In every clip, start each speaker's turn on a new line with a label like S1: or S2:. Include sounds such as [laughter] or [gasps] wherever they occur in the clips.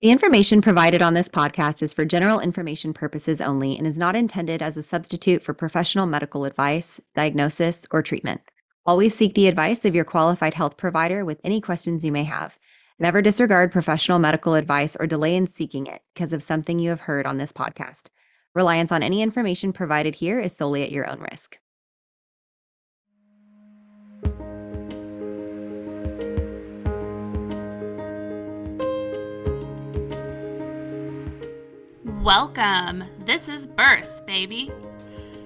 S1: The information provided on this podcast is for general information purposes only and is not intended as a substitute for professional medical advice, diagnosis, or treatment. Always seek the advice of your qualified health provider with any questions you may have. Never disregard professional medical advice or delay in seeking it because of something you have heard on this podcast. Reliance on any information provided here is solely at your own risk.
S2: Welcome. This is Birth, baby.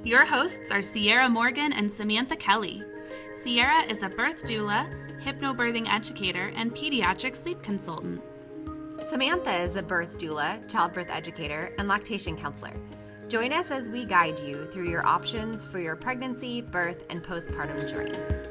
S2: Your hosts are Sierra Morgan and Samantha Kelly. Sierra is a birth doula, hypnobirthing educator, and pediatric sleep consultant.
S3: Samantha is a birth doula, childbirth educator, and lactation counselor. Join us as we guide you through your options for your pregnancy, birth, and postpartum journey.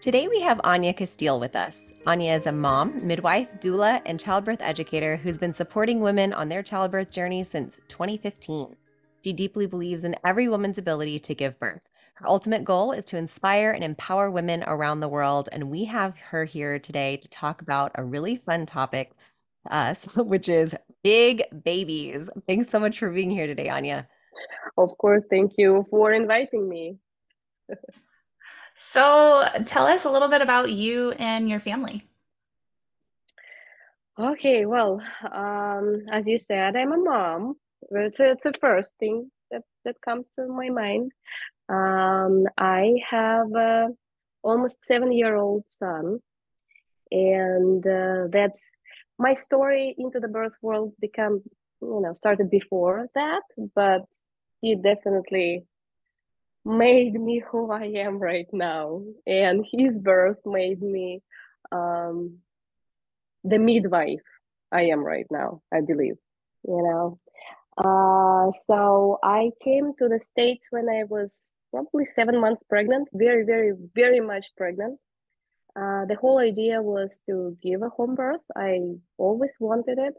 S1: Today we have Anya Casteel with us. Anya is a mom, midwife, doula, and childbirth educator who's been supporting women on their childbirth journey since 2015. She deeply believes in every woman's ability to give birth. Her ultimate goal is to inspire and empower women around the world, and we have her here today to talk about a really fun topic to us, [laughs] which is big babies. Thanks so much for being here today, Anya.
S4: Of course, thank you for inviting me. [laughs]
S2: So, tell us a little bit about you and your family.
S4: Okay, well, um, as you said, I'm a mom. It's it's the first thing that, that comes to my mind. Um, I have a almost seven year old son, and uh, that's my story into the birth world. Become you know started before that, but he definitely made me who I am right now. And his birth made me um, the midwife I am right now, I believe, you know. Uh, so I came to the States when I was probably seven months pregnant, very, very, very much pregnant. Uh, the whole idea was to give a home birth. I always wanted it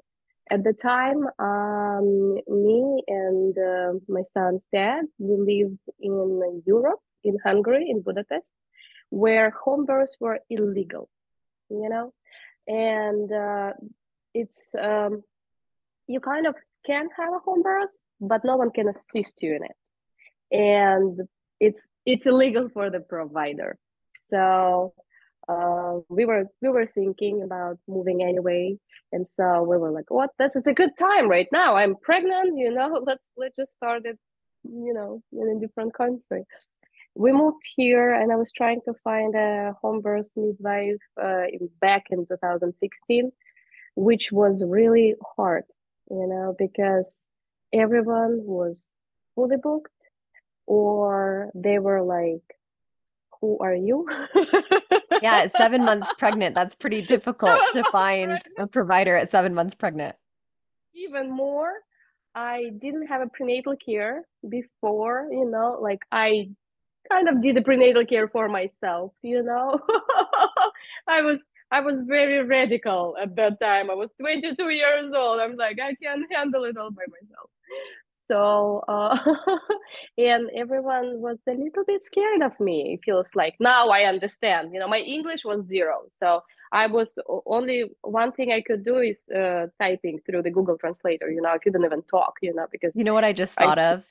S4: at the time, um, me and uh, my son's dad, we lived in Europe, in Hungary, in Budapest, where home births were illegal, you know, and uh, it's um, you kind of can have a home birth, but no one can assist you in it, and it's it's illegal for the provider. So uh, we were we were thinking about moving anyway, and so we were like, "What? This is a good time right now. I'm pregnant. You know, [laughs] let's let's just start it. You know, in a different country." We moved here, and I was trying to find a home birth midwife uh, in, back in 2016, which was really hard. You know, because everyone was fully booked, or they were like, "Who are you?"
S1: yeah, seven months [laughs] pregnant, that's pretty difficult to find a provider at seven months pregnant.
S4: Even more, I didn't have a prenatal care before, you know, like I kind of did the prenatal care for myself, you know. [laughs] I was I was very radical at that time. I was 22 years old. I'm like, I can't handle it all by myself. So, uh, [laughs] and everyone was a little bit scared of me. It feels like now I understand. You know, my English was zero. So I was only one thing I could do is uh, typing through the Google Translator. You know, I couldn't even talk, you know, because.
S1: You know what I just thought I, of?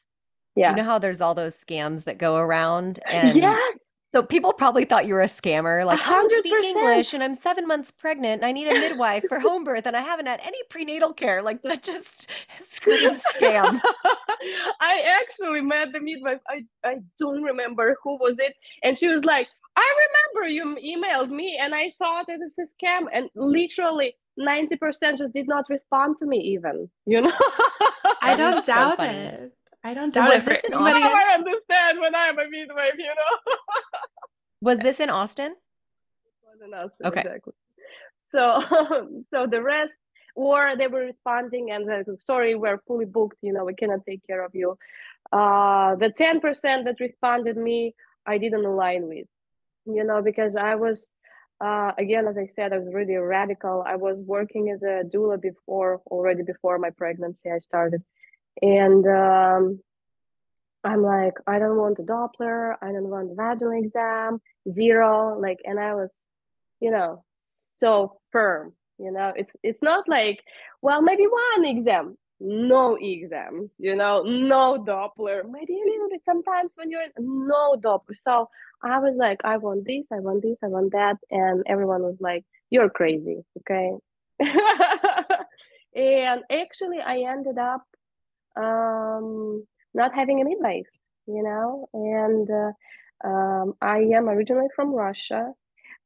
S4: Yeah.
S1: You know how there's all those scams that go around? [laughs] And
S4: yes.
S1: So people probably thought you were a scammer, like oh, I don't speak English and I'm seven months pregnant and I need a midwife for home birth and I haven't had any prenatal care. Like that just [laughs] screams scam. [laughs]
S4: I actually met the midwife. I, I don't remember who was it. And she was like, I remember you emailed me and I thought it is a scam. And literally 90% just did not respond to me even, you know? [laughs]
S2: I don't doubt so it. I don't doubt it. For
S4: anybody. Now I understand when I'm a midwife, you know.
S1: Was this in Austin?
S4: was in Austin, okay. exactly. So, so the rest, or they were responding and like, sorry, we're fully booked. You know, we cannot take care of you. Uh, the ten percent that responded me, I didn't align with. You know, because I was uh, again, as I said, I was really radical. I was working as a doula before, already before my pregnancy, I started and um, I'm like, I don't want the Doppler, I don't want the vaginal exam, zero. Like, and I was, you know, so firm. You know, it's it's not like, well, maybe one exam, no exams, you know, no Doppler, maybe a little bit sometimes when you're no Doppler. So I was like, I want this, I want this, I want that. And everyone was like, you're crazy. Okay. [laughs] and actually, I ended up um, not having a midwife, you know, and uh, um, I am originally from Russia.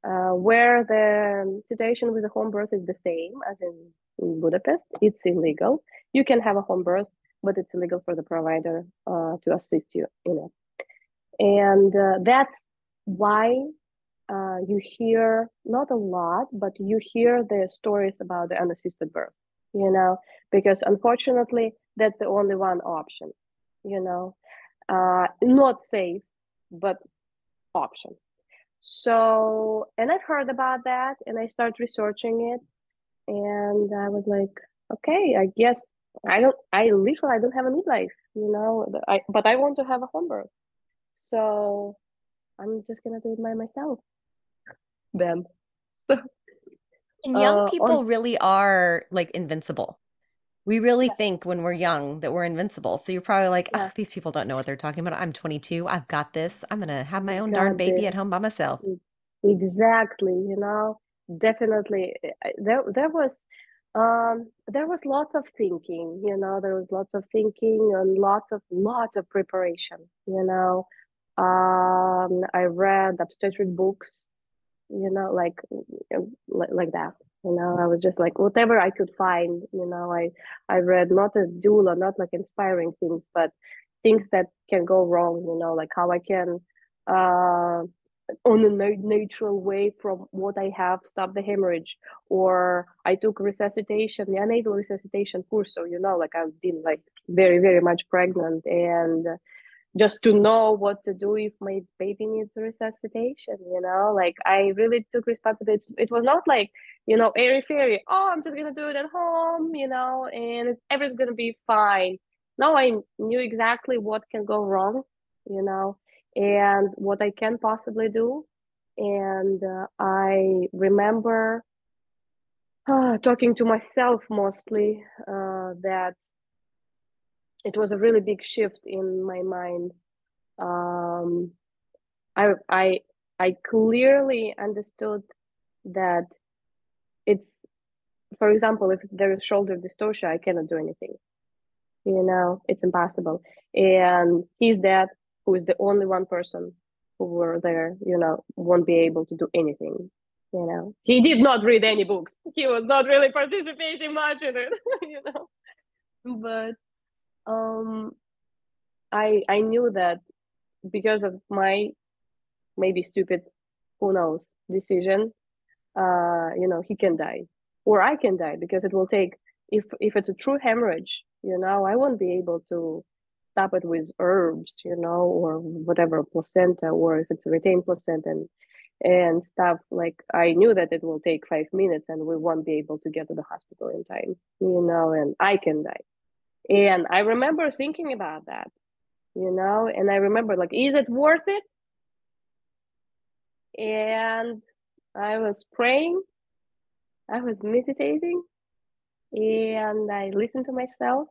S4: Uh, where the situation with the home birth is the same as in, Budapest. It's illegal. You can have a home birth, but it's illegal for the provider uh, to assist you in it. And uh, that's why uh, you hear not a lot, but you hear the stories about the unassisted birth, you know, because unfortunately, that's the only one option, you know, uh, not safe, but option. So, and I've heard about that and I started researching it and I was like, okay, I guess I don't, I literally, I don't have a midlife, you know, I, but I want to have a home birth. So I'm just going to do it by myself then. [laughs] So,
S1: and young
S4: uh,
S1: people
S4: on-
S1: really are like invincible. We really
S4: Yeah.
S1: think when we're young that we're invincible. So you're probably like,
S4: Yeah.
S1: These people don't know what they're talking about. I'm 22. I've got this. I'm gonna have my own darn baby
S4: this."
S1: at home by myself.
S4: exactly you know definitely there there was um there was lots of thinking you know there was lots of thinking and lots of lots of preparation you know um i read obstetric books you know like like, like that you know i was just like whatever i could find you know i i read not a doula not like inspiring things but things that can go wrong you know like how i can uh on a na- natural way from what I have stop the hemorrhage or I took resuscitation the neonatal resuscitation course so you know like I've been like very very much pregnant and just to know what to do if my baby needs resuscitation you know? Like I really took responsibility. It was not like you know airy fairy oh I'm just gonna do it at home you know? And everything's gonna be fine. No I knew exactly what can go wrong you know and what I can possibly do. And uh, I remember uh, [sighs] talking to myself mostly uh, that it was a really big shift in my mind. Um, I I I clearly understood that it's, for example, if there is shoulder dystocia, I cannot do anything. You know, it's impossible. And he's dead, who is the only one person who were there, you know, won't be able to do anything. You know, he did not read any books. He was not really participating much in it, [laughs] you know. But um, I I knew that because of my maybe stupid, who knows, decision, uh, you know, he can die, or I can die because it will take if if it's a true hemorrhage, you know, I won't be able to stop it with herbs, you know, or whatever placenta, or if it's a retained placenta and, and stuff. Like I knew that it will take five minutes and we won't be able to get to the hospital in time, you know, and I can die. And I remember thinking about that, you know, and I remember like, is it worth it? And I was praying, I was meditating, and I listened to myself.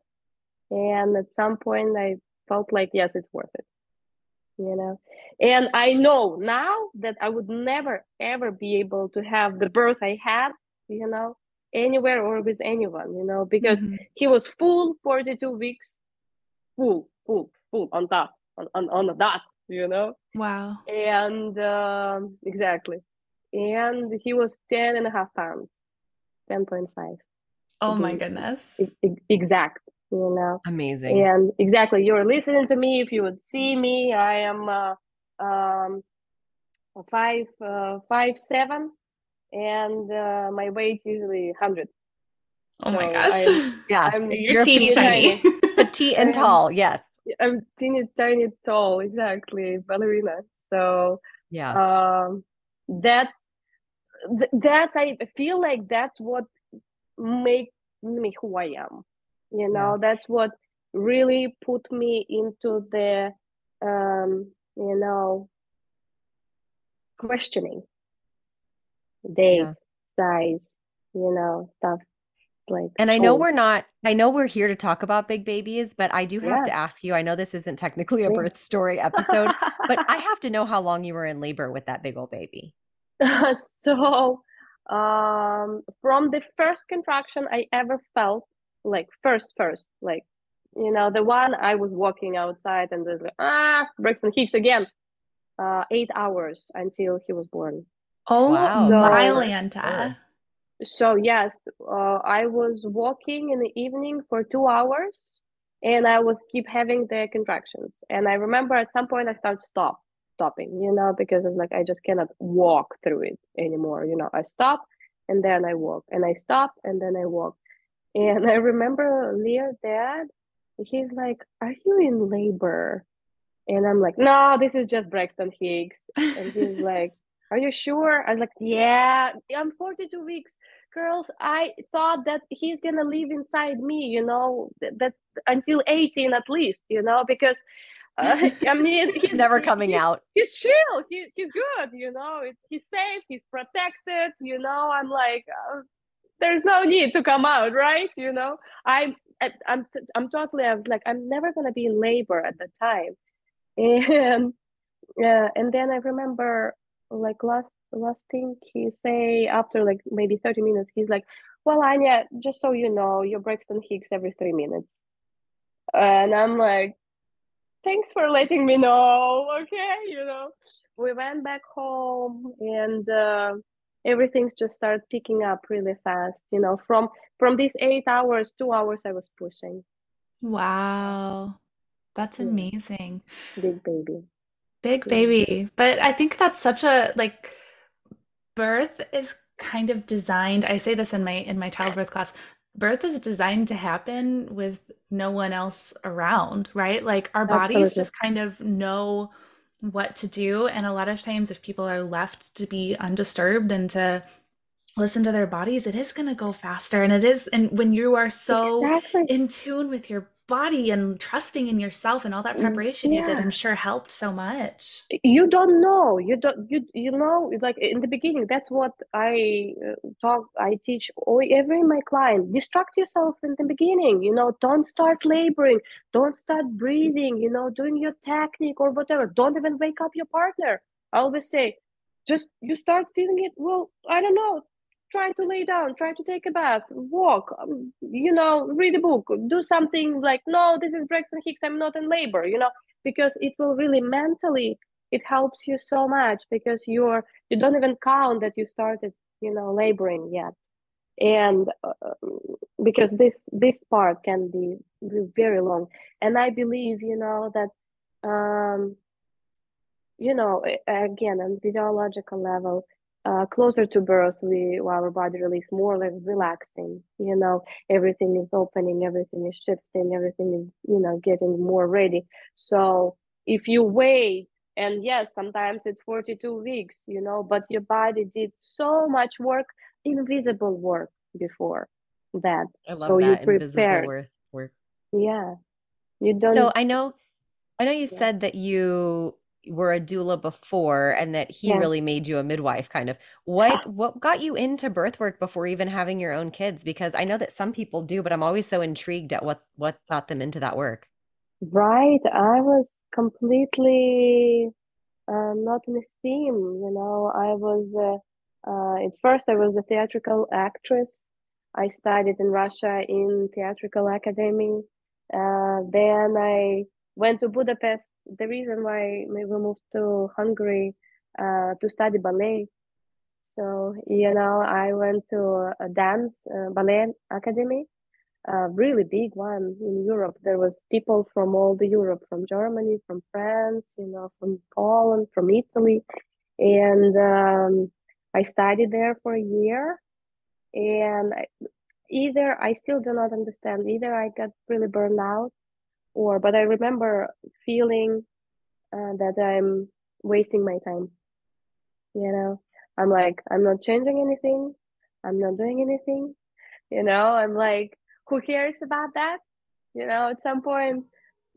S4: And at some point, I felt like, yes, it's worth it, you know. And I know now that I would never, ever be able to have the birth I had, you know, anywhere or with anyone, you know, because
S2: Mhm.
S4: he was full 42 weeks, full, full, full on top, on, on, on the dot, you know
S2: Wow.
S4: and um, exactly and he was 10 and a half pounds 10.5
S2: Oh my goodness.
S4: exact you know
S1: Amazing.
S4: and exactly you're listening to me if you would see me i am uh, um five uh, five seven and uh, my weight usually 100
S2: Oh my gosh.
S4: I'm- [laughs]
S1: Yeah.
S4: i'm
S2: You're,
S1: You're
S2: teeny
S4: teeny
S2: tiny. [laughs]
S1: Petite and tall. Yes.
S4: i'm teeny tiny tall exactly ballerina so
S1: Yeah.
S4: um that's th- that's i feel like that's what make me who i am you know that's what really put me into the um, you know questioning dates yeah. size you know stuff like
S1: and i know we're not i know we're here to talk about big babies but i do have yeah. to ask you i know this isn't technically a birth story episode [laughs] but i have to know how long you were in labor with that big old baby. [laughs]
S4: So um from the first contraction i ever felt like first first like you know the one i was walking outside and there's like ah braxton hicks again. Uh eight hours until he was born
S2: oh wow. so, my lanta
S4: so yes uh, i was walking in the evening for two hours and i was keep having the contractions. And i remember at some point i started stop stopping you know because it's like i just cannot walk through it anymore you know. I stop and then i walk and i stop and then i walk. And [laughs] i remember leah's dad he's like are you in labor? And i'm like no this is just braxton hicks. And he's [laughs] like are you sure i was like yeah i'm 42 weeks girls i thought that he's gonna live inside me you know that, that until 18 at least you know because uh, [laughs] I mean,
S1: he's never coming
S4: he's,
S1: out.
S4: He's chill. He, he's good. You know, it's, he's safe. He's protected. You know, I'm like, uh, there's no need to come out, right? You know, I'm, I'm, I'm totally. I was like, I'm never gonna be in labor at the time, [laughs] and yeah, and then I remember like last last thing he say after like maybe 30 minutes he's like well anya just so you know your braxton hicks every three minutes. And i'm like thanks for letting me know okay you know. We went back home and uh, everything's just started picking up really fast you know from from these eight hours two hours i was pushing.
S2: Wow. That's amazing.
S4: Big baby
S2: big baby. But i think that's such a like birth is kind of designed i say this in my in my childbirth class birth is designed to happen with no one else around right? Like our bodies Absolutely. just kind of know what to do. And a lot of times if people are left to be undisturbed and to listen to their bodies it is going to go faster. And it is and when you are so exactly. in tune with your body and trusting in yourself and all that mm, preparation yeah. you did i'm sure helped so much.
S4: You don't know. You don't you you know like in the beginning that's what i uh, talk i teach all, every my client. Distract yourself in the beginning you know don't start laboring don't start breathing you know doing your technique or whatever. Don't even wake up your partner. I always say just you start feeling it well i don't know try to lay down, try to take a bath, walk, um, you know, read a book, do something like, no, this is Braxton Hicks, I'm not in labor, you know, because it will really mentally, it helps you so much because you're, you don't even count that you started, you know, laboring yet. And uh, because this, this part can be very long. And I believe, you know, that, um, you know, again, on physiological level, uh, closer to birth, we our body release more like relaxin. You know, everything is opening, everything is shifting, everything is you know getting more ready. So if you wait, and yes, sometimes it's forty two weeks, you know, but your body did so much work, invisible work before that.
S1: I love so that you invisible work.
S4: Yeah, you don't.
S1: So I know, I know you yeah. said that you were a doula before and that he yeah. really made you a midwife kind of. What what got you into birth work before even having your own kids? Because i know that some people do but i'm always so intrigued at what what got them into that work.
S4: Right i was completely uh, not in the theme you know? I was uh, uh, at first i was a theatrical actress. I studied in russia in theatrical academy. Uh, then i went to Budapest. The reason why we moved to Hungary uh, to study ballet. So you know, I went to a dance uh, ballet academy, a really big one in Europe. There was people from all the Europe, from Germany, from France, you know, from Poland, from Italy, and um, I studied there for a year. And either I still do not understand. Either I got really burned out or but i remember feeling uh, that i'm wasting my time you know i'm like i'm not changing anything i'm not doing anything you know i'm like who cares about that You know, at some point,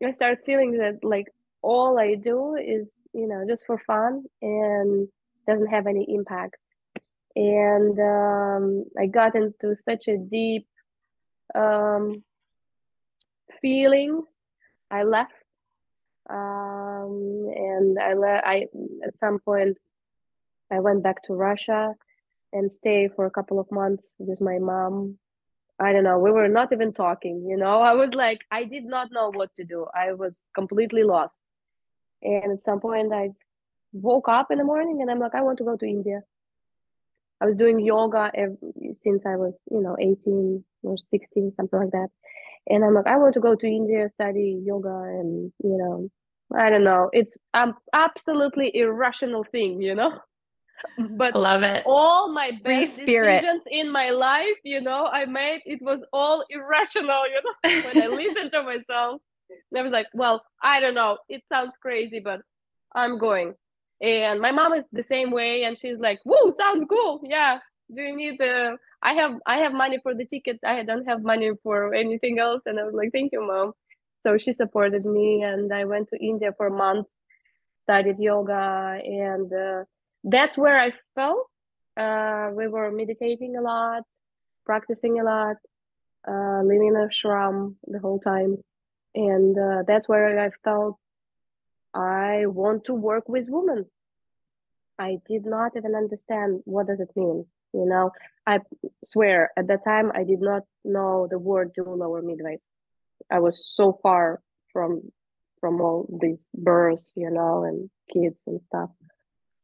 S4: I start feeling that like all I do is, you know, just for fun and doesn't have any impact. And um, I got into such a deep um, feelings. I left, um, and I le- I at some point I went back to Russia and stay for a couple of months with my mom. I don't know. We were not even talking. You know, [laughs] I was like, I did not know what to do. I was completely lost. And at some point, I woke up in the morning and I'm like, I want to go to India. I was doing yoga since I was, you know, 18 or 16, something like that. And I'm like, I want to go to India, study yoga, and you know, I don't know. It's um absolutely irrational thing, you know. [laughs]
S5: but love it.
S4: All my best decisions in my life, you know, I made it was all irrational, you know. [laughs] when I listened to myself, I was like, well, I don't know. It sounds crazy, but I'm going. And my mom is the same way, and she's like, "Whoa, sounds cool. Yeah. Do you need the? I have I have money for the ticket. I don't have money for anything else." And I was like, "Thank you, mom." So she supported me, and I went to India for a month, studied yoga, and uh, that's where I felt. Uh, we were meditating a lot, practicing a lot, uh, living in ashram the whole time, and uh, that's where I felt I want to work with women. I did not even understand what does it mean. You know, I swear at that time I did not know the word doula or midwife. I was so far from from all these births, you know, and kids and stuff.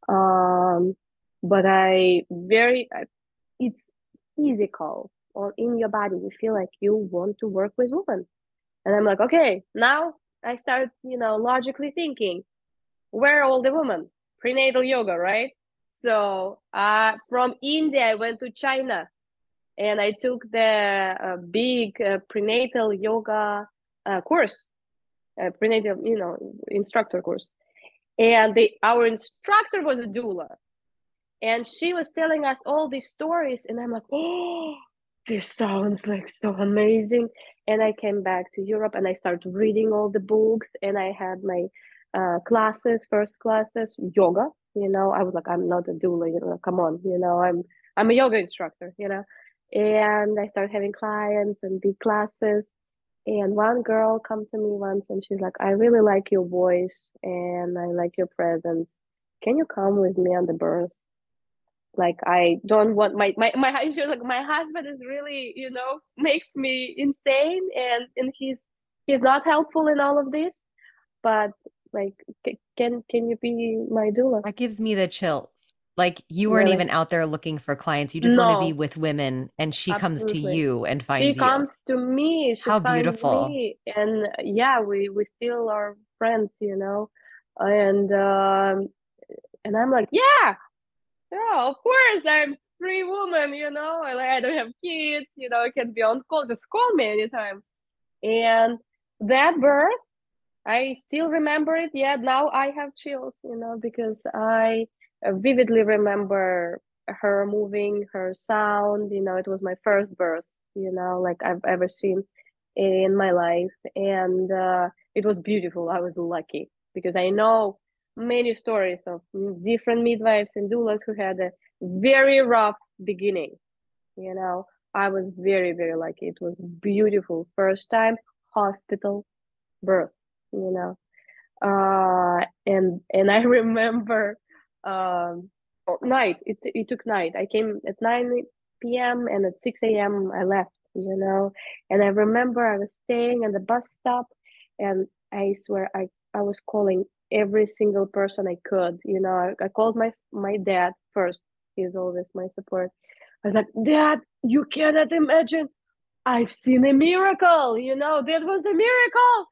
S4: Um, but I very it's physical or in your body. You feel like you want to work with women, and I'm like, okay, now I start, you know, logically thinking, where are all the women? Prenatal yoga, right? So uh, from India, I went to China and I took the uh, big uh, prenatal yoga uh, course, prenatal, you know, instructor course. And the, our instructor was a doula. And she was telling us all these stories. And I'm like, oh, this sounds like so amazing and i came back to europe and i started reading all the books and i had my uh, classes first classes yoga you know? I was like i'm not a doula you know come on you know i'm i'm a yoga instructor you know? And i started having clients and big classes. And one girl come to me once and she's like i really like your voice and i like your presence. Can you come with me on the birth like i don't want my my my like my husband is really you know [laughs] makes me insane and and he's he's not helpful in all of this. But like can can you be my doula
S1: that gives me the chills like you weren't really? even out there looking for clients you just no. want to be with women and she Absolutely. comes to you and finds
S4: she
S1: you She
S4: comes to me
S1: how beautiful
S4: me, and yeah we we still are friends you know and um and i'm like yeah yeah, of course, I'm free woman, you know, I, like, I don't have kids, you know, I can be on call, just call me anytime. And that birth, I still remember it. Yeah, now I have chills, you know, because I vividly remember her moving, her sound, you know, it was my first birth, you know, like I've ever seen in my life. And uh, it was beautiful. I was lucky because I know many stories of different midwives and doulas who had a very rough beginning. You know, I was very, very lucky. It was beautiful. First time hospital birth, you know. Uh, and and I [laughs] remember um, night, it, it took night. I came at 9 p.m. and at 6 a.m. I left, you know. And I remember I was staying at the bus stop and I swear I, I was calling every single person I could. You know, I, I called my my dad first. He's always my support. I was like, Dad, you cannot imagine. I've seen a miracle. You know, that was a miracle.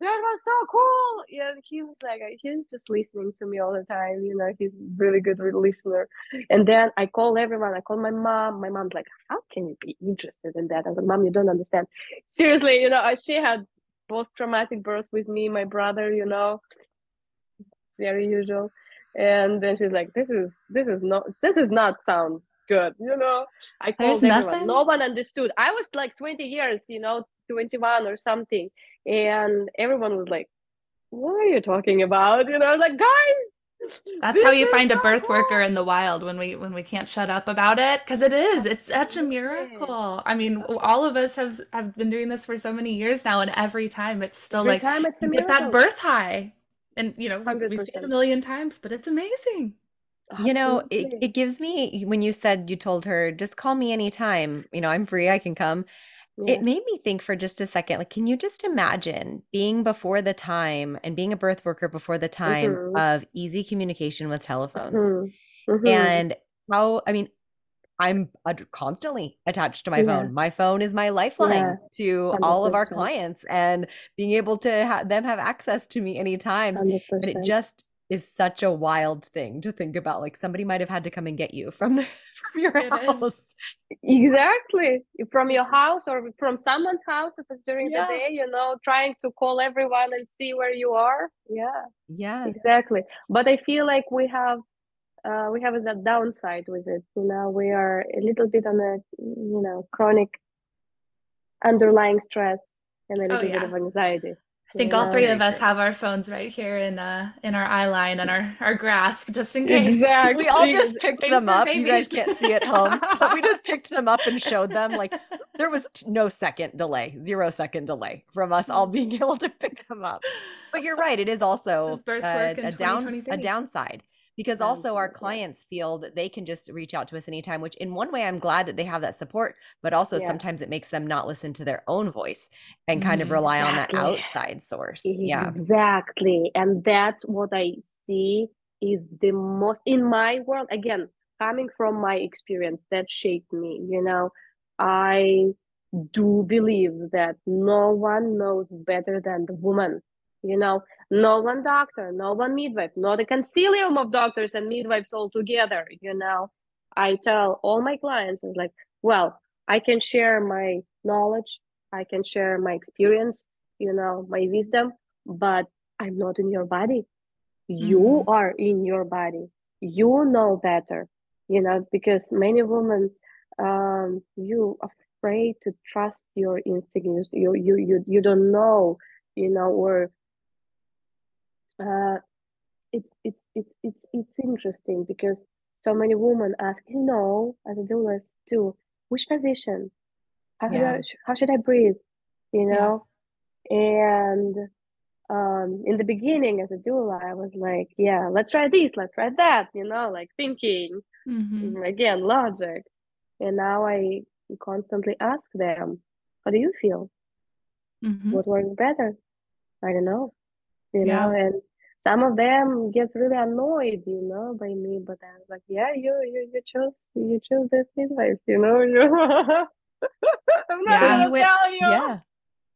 S4: That was so cool. Yeah, he was like, uh, he's just listening to me all the time. You know, he's really good listener. And then I call everyone. I call my mom. My mom's like, how can you be interested in that? I like, Mom, you don't understand. Seriously, you know, she had post traumatic birth with me, my brother. You know, very usual and then she's like this is this is not this is not sound good you know i called There's everyone nothing? no one understood i was like 20 years you know 21 or something and everyone was like what are you talking about? You know i was like guys
S2: that's how you find a birth worker in the wild when we when we can't shut up about it because it is it's such a miracle. I mean all of us have have been doing this for so many years now and every time it's still every like time it's a get that birth high and you know 100%. we see it a million times but it's amazing.
S1: You know, it, it gives me when you said you told her, just call me anytime, you know, I'm free, I can come. Yeah. It made me think for just a second, like, can you just imagine being before the time and being a birth worker before the time mm-hmm. of easy communication with telephones? Mm-hmm. Mm-hmm. And how, I mean, I'm constantly attached to my yeah. phone. My phone is my lifeline yeah. to 100%. all of our clients and being able to have them have access to me anytime. 100%. And it just is such a wild thing to think about. Like somebody might have had to come and get you from the, [laughs] from your it house. Is.
S4: Exactly. From your house or from someone's house if it's during yeah. the day, you know, trying to call everyone and see where you are. Yeah.
S1: Yeah.
S4: Exactly. But I feel like we have uh, we have a downside with it. You know, we are a little bit on a you know chronic underlying stress and a oh, little oh, yeah. bit of anxiety.
S2: I think yeah, all three of us have our phones right here in uh in our eye line and our our grasp just in case.
S1: Exactly. We all just [laughs] picked them up. You guys can't see at home, but we just picked them up and showed them. Like [laughs] there was no second delay, zero second delay from us all being [laughs] able to pick them up. But you're right. It is also is a, a down a downside because also our clients feel that they can just reach out to us anytime which in one way i'm glad that they have that support but also yeah. sometimes it makes them not listen to their own voice and kind of mm-hmm. rely exactly. on that outside source. Yeah.
S4: exactly. And that's what i see is the most in my world again coming from my experience that shaped me you know? I do believe that no one knows better than the woman you know no one doctor no one midwife not a concilium of doctors and midwives all together you know. I tell all my clients is like well i can share my knowledge i can share my experience you know my wisdom but i'm not in your body. You mm-hmm. are in your body. You know better you know because many women um you afraid to trust your instincts you you you, you don't know you know or uh, it, it, it, it's it's interesting because so many women ask, you know, as a doula too, which position? How, yeah. should I, how should I breathe? You know? Yeah. And um, in the beginning as a doula, I was like, yeah, let's try this, let's try that, you know, like thinking, mm-hmm. again, logic. And now I constantly ask them, how do you feel? Mm-hmm. What works better? I don't know you yeah. know and some of them gets really annoyed you know by me but i was like yeah you you you chose you chose this midwife you know [laughs] i'm not yeah, gonna went, tell you.
S1: yeah.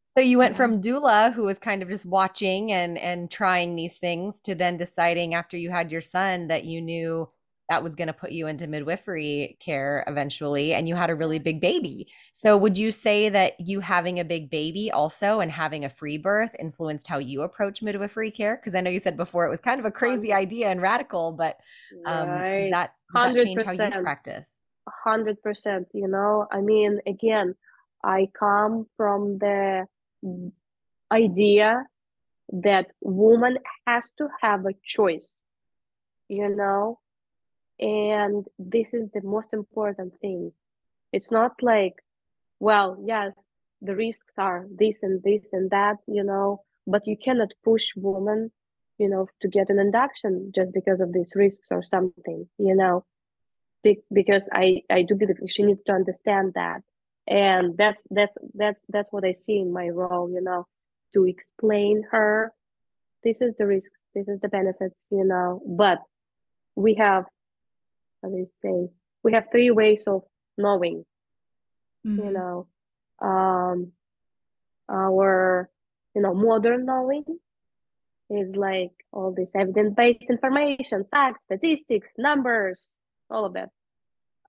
S1: So you went from doula who was kind of just watching and and trying these things to then deciding after you had your son that you knew that was going to put you into midwifery care eventually and you had a really big baby. So would you say that you having a big baby also and having a free birth influenced how you approach midwifery care? Because i know you said before it was kind of a crazy idea and radical but um right. that, does that change how you practice?
S4: 100% you know? I mean again i come from the idea that woman has to have a choice you know and this is the most important thing. It's not like well yes the risks are this and this and that you know but you cannot push women you know to get an induction just because of these risks or something you know. Be- because i i do believe she needs to understand that. And that's that's that's that's what i see in my role you know to explain her this is the risks this is the benefits you know. But we have they say we have three ways of knowing mm-hmm. you know um our you know modern knowing is like all this evidence-based information facts statistics numbers all of that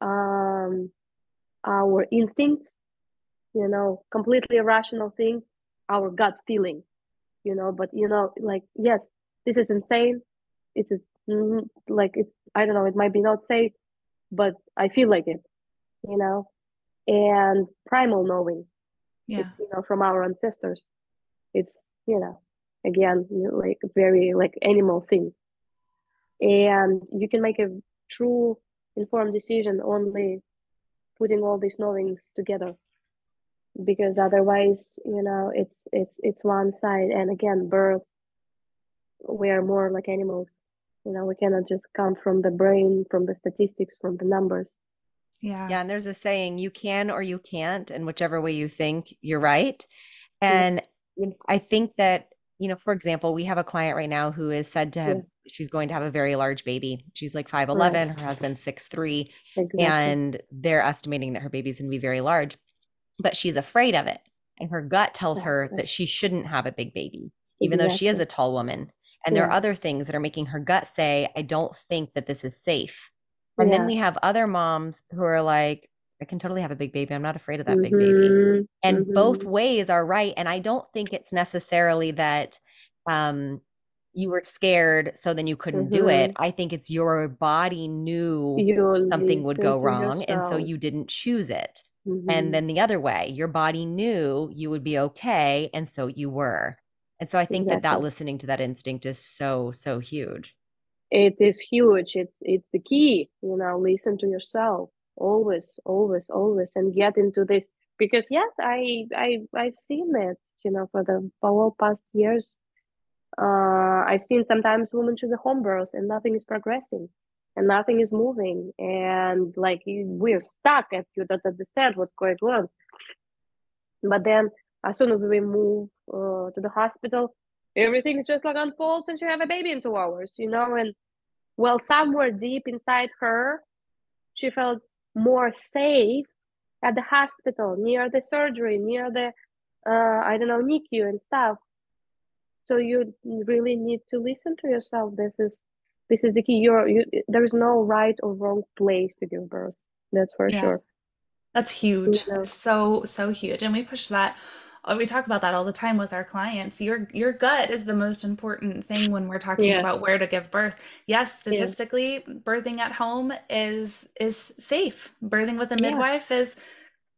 S4: um our instincts you know completely irrational thing our gut feeling you know but you know like yes this is insane it's mm, like it's I don't know, it might be not safe, but I feel like it, you know, and primal knowing, yeah. it's you know from our ancestors. It's you know again like very like animal thing. And you can make a true informed decision only putting all these knowings together. Because otherwise you know it's it's it's one side. And again birth we are more like animals you know we cannot just come from the brain from the statistics from the numbers
S1: yeah yeah and there's a saying you can or you can't and whichever way you think you're right and yeah. i think that you know for example we have a client right now who is said to have yeah. she's going to have a very large baby she's like 5'11 right. her husband's 6'3 exactly. and they're estimating that her baby's going to be very large but she's afraid of it and her gut tells her that she shouldn't have a big baby even exactly. though she is a tall woman and yeah. there are other things that are making her gut say, I don't think that this is safe. And yeah. then we have other moms who are like, I can totally have a big baby. I'm not afraid of that mm-hmm. big baby. Mm-hmm. And mm-hmm. both ways are right. And I don't think it's necessarily that um, you were scared, so then you couldn't mm-hmm. do it. Mm-hmm. I think it's your body knew you something would go wrong. Yourself. And so you didn't choose it. And mm-hmm. then the other way, your body knew you would be okay. And so you were. And so I think exactly. that that listening to that instinct is so so huge.
S4: It is huge. It's it's the key. You know, listen to yourself always, always, always, and get into this because yes, I I I've seen it. You know, for the whole past years, uh, I've seen sometimes women choose the home birth and nothing is progressing and nothing is moving and like we're stuck if you don't understand what's going on but then as soon as we move uh, to the hospital, everything just like unfolds and she have a baby in two hours, you know. And well, somewhere deep inside her, she felt more safe at the hospital, near the surgery, near the uh, I don't know NICU and stuff. So you really need to listen to yourself. This is this is the key. You're you, there is no right or wrong place to give birth. That's for yeah. sure.
S2: That's huge. You know? so so huge, and we push that we talk about that all the time with our clients your your gut is the most important thing when we're talking yeah. about where to give birth yes statistically yeah. birthing at home is is safe birthing with a midwife yeah. is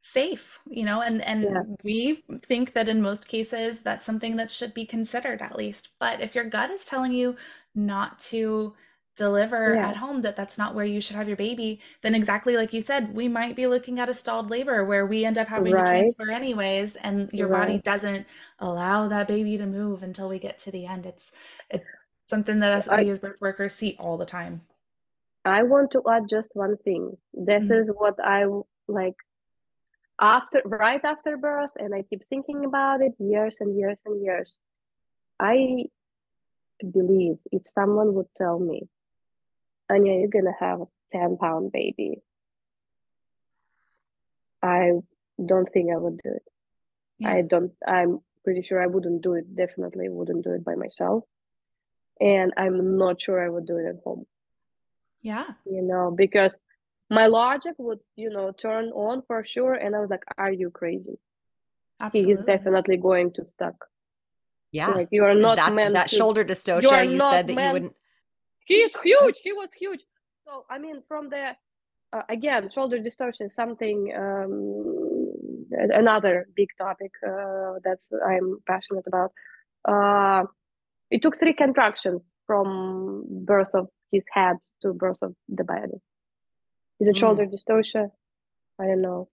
S2: safe you know and and we think that in most cases that's something that should be considered at least but if your gut is telling you not to deliver yeah. at home that that's not where you should have your baby then exactly like you said we might be looking at a stalled labor where we end up having right. to transfer anyways and your right. body doesn't allow that baby to move until we get to the end it's it's something that us we as birth workers see all the time
S4: i want to add just one thing this mm-hmm. is what i like after right after birth and i keep thinking about it years and years and years i believe if someone would tell me Anya, you're gonna have a 10 pound baby. I don't think I would do it. Yeah. I don't, I'm pretty sure I wouldn't do it. Definitely wouldn't do it by myself. And I'm not sure I would do it at home.
S2: Yeah.
S4: You know, because my logic would, you know, turn on for sure. And I was like, are you crazy? Absolutely. He is definitely going to stuck.
S1: Yeah.
S4: Like you are not
S1: that,
S4: meant
S1: that
S4: to,
S1: shoulder dystocia, you said that you wouldn't
S4: He's huge. He was huge. So I mean, from the uh, again, shoulder dystocia, something um, another big topic uh, that I'm passionate about. Uh, it took three contractions from birth of his head to birth of the body. Is it mm. shoulder dystocia? I don't know.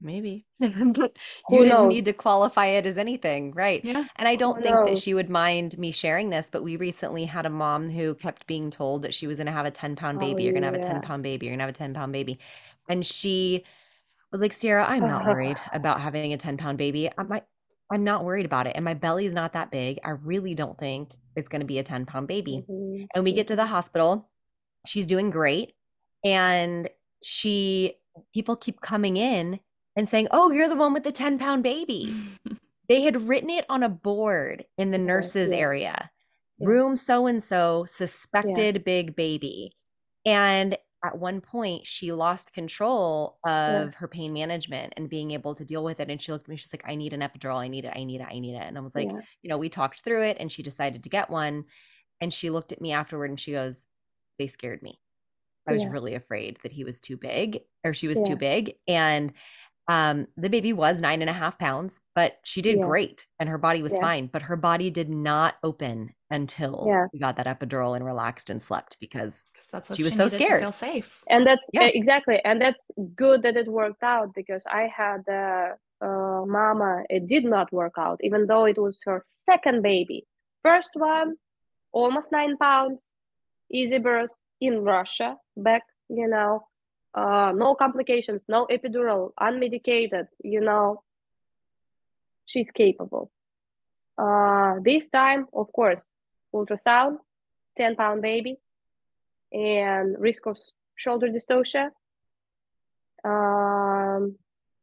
S1: Maybe. but [laughs] you didn't knows? need to qualify it as anything, right?
S2: Yeah.
S1: And I don't Who think knows? that she would mind me sharing this, but we recently had a mom who kept being told that she was going to have a 10 pound baby. Oh, You're going to have a 10 pound baby. You're going to have a 10 pound baby. And she was like, Sierra, I'm not [laughs] worried about having a 10 pound baby. I'm, I, I'm not worried about it. And my belly is not that big. I really don't think it's going to be a 10 pound baby. Mm-hmm. And we get to the hospital. She's doing great. And she, people keep coming in and saying, Oh, you're the one with the 10 pound baby. [laughs] they had written it on a board in the oh, nurses' yeah. area yeah. room so and so, suspected yeah. big baby. And at one point, she lost control of her pain management and being able to deal with it. And she looked at me, she's like, I need an epidural. I need it. I need it. I need it. And I was like, You know, we talked through it and she decided to get one. And she looked at me afterward and she goes, They scared me. I was really afraid that he was too big or she was too big. And Um, the baby was nine and a half pounds, but she did yeah. great and her body was yeah. fine. But her body did not open until yeah. we got that epidural and relaxed and slept because that's she was she so scared.
S2: feel safe.
S4: And that's yeah. exactly, and that's good that it worked out because I had a uh, mama. It did not work out, even though it was her second baby. First one, almost nine pounds, easy birth in Russia back, you know, uh, no complications, no epidural, unmedicated, you know, she's capable. Uh, this time, of course, ultrasound, 10 pound baby, and risk of shoulder dystocia. Um,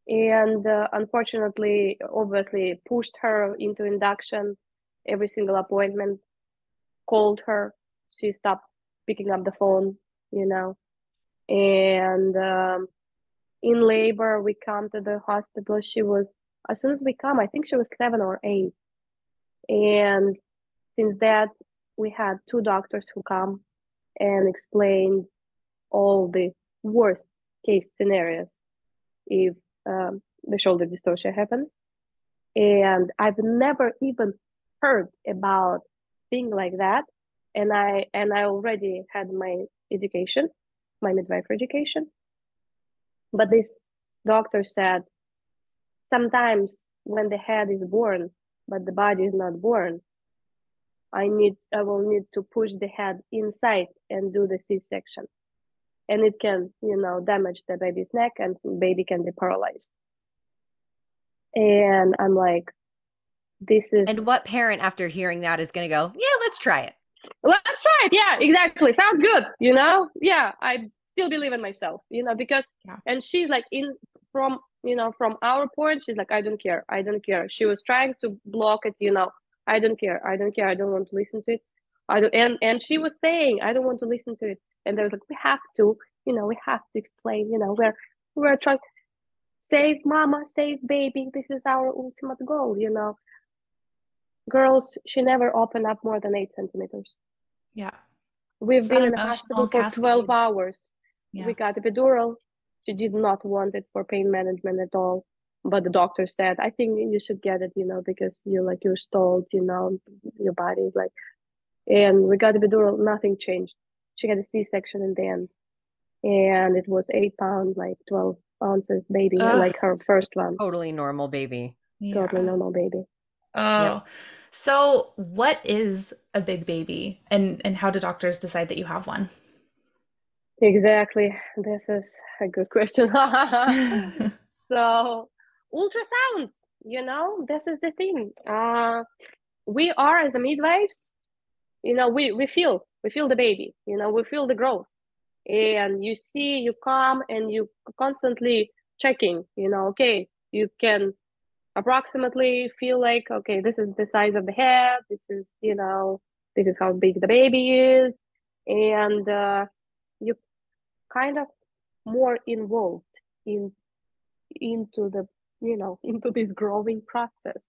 S4: and uh, unfortunately, obviously, pushed her into induction every single appointment, called her. She stopped picking up the phone, you know, and um, in labor we come to the hospital. She was as soon as we come i think she was seven or eight. And since that we had two doctors who come and explain all the worst case scenarios if um, the shoulder dystocia happens and i've never even heard about thing like that. And i and i already had my education my midwifery education. But this doctor said sometimes when the head is born, but the body is not born, I need I will need to push the head inside and do the C-section. And it can, you know, damage the baby's neck and baby can be paralyzed. And I'm like, this is
S1: And what parent after hearing that is gonna go, Yeah, let's try it
S4: let's try it. Yeah exactly. Sounds good you know? Yeah i still believe in myself you know because yeah. and she's like in from you know from our point she's like i don't care. I don't care. She was trying to block it you know. I don't care. I don't care. I don't want to listen to it. I don't and and she was saying i don't want to listen to it. And they was like we have to you know we have to explain you know we're we're trying save mama save baby. This is our ultimate goal you know girls she never opened up more than eight centimeters.
S2: Yeah.
S4: We've it's been in the hospital for 12 hours. Yeah. we got epidural. She did not want it for pain management at all. But the doctor said i think you should get it you know because you're like you're stalled you know your body is like and we got epidural. Nothing changed. She had a c-section in the end. And it was eight pounds like 12 ounces baby Ugh. like her first one.
S1: Totally normal baby.
S4: Totally yeah. normal baby
S2: Oh, yep. so what is a big baby, and and how do doctors decide that you have one?
S4: Exactly, this is a good question. [laughs] [laughs] so ultrasounds, you know, this is the thing. Uh, we are as a midwives, you know, we we feel we feel the baby, you know, we feel the growth, and you see, you come and you constantly checking, you know, okay, you can approximately feel like okay this is the size of the head this is you know this is how big the baby is and uh, you kind of more involved in into the you know [laughs] into this growing process.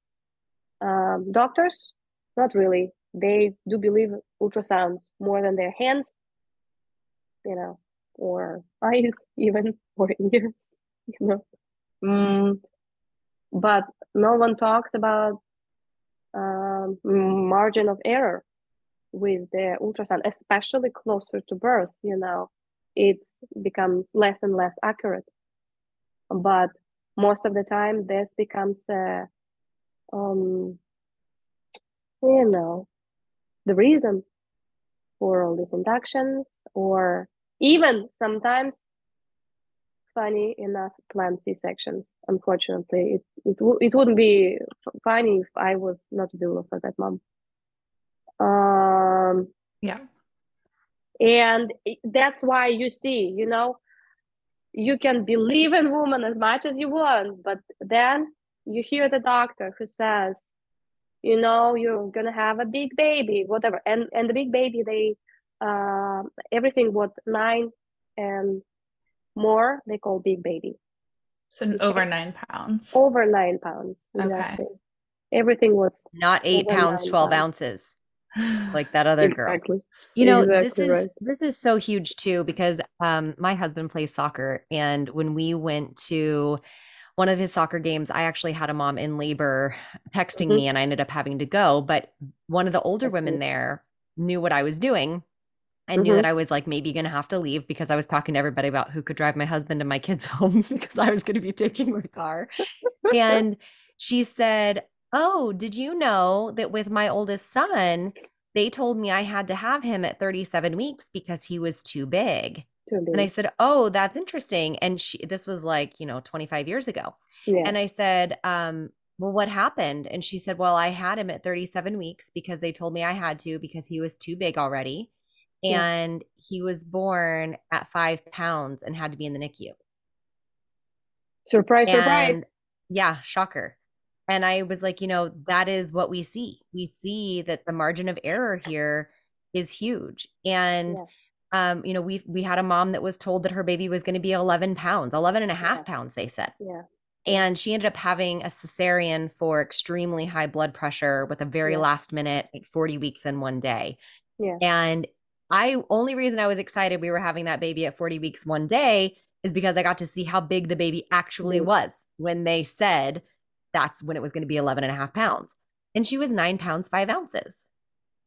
S4: Um, doctors not really. They do believe ultrasounds more than their hands you know or [laughs] eyes even or [laughs] ears you know. Mm, but no one talks about um, margin of error with the ultrasound, especially closer to birth. You know, it becomes less and less accurate. But most of the time, this becomes, uh, um, you know, the reason for all these inductions, or even sometimes funny enough planned C-sections. Unfortunately, it it, w- it wouldn't be funny if I was not a doula for that mom. Um,
S2: yeah,
S4: and that's why you see, you know, you can believe in woman as much as you want, but then you hear the doctor who says, you know, you're gonna have a big baby, whatever, and and the big baby, they uh, everything what nine and more they call big baby.
S2: So okay. over nine pounds.
S4: Over nine pounds. Exactly. Okay. Everything was
S1: not eight pounds, twelve pounds. ounces. like that other exactly. girl. You know, exactly this is right. this is so huge too because um my husband plays soccer and when we went to one of his soccer games, I actually had a mom in labor texting mm-hmm. me and I ended up having to go. But one of the older women there knew what I was doing and mm-hmm. knew that I was like maybe going to have to leave because I was talking to everybody about who could drive my husband and my kids [laughs] home because I was going to be taking my car. and she said, Oh, did you know that with my oldest son, they told me I had to have him at 37 weeks because he was too big. Too big. And I said, Oh, that's interesting. And she, this was like, you know, 25 years ago. Yeah. And I said, um, well, what happened? And she said, well, I had him at 37 weeks because they told me I had to because he was too big already and yeah. he was born at five pounds and had to be in the NICU.
S4: Surprise, and, surprise.
S1: Yeah, shocker. And I was like, you know, that is what we see. We see that the margin of error here is huge. And yeah. um, you know, we we had a mom that was told that her baby was going to be 11 pounds, 11 and a half yeah. pounds, they said.
S4: Yeah.
S1: And she ended up having a cesarean for extremely high blood pressure with a very last minute, like 40 weeks in one day.
S4: Yeah.
S1: And I only reason I was excited we were having that baby at 40 weeks one day is because I got to see how big the baby actually mm-hmm. was when they said that's when it was going to be 11 and a half pounds. And she was nine pounds, five ounces.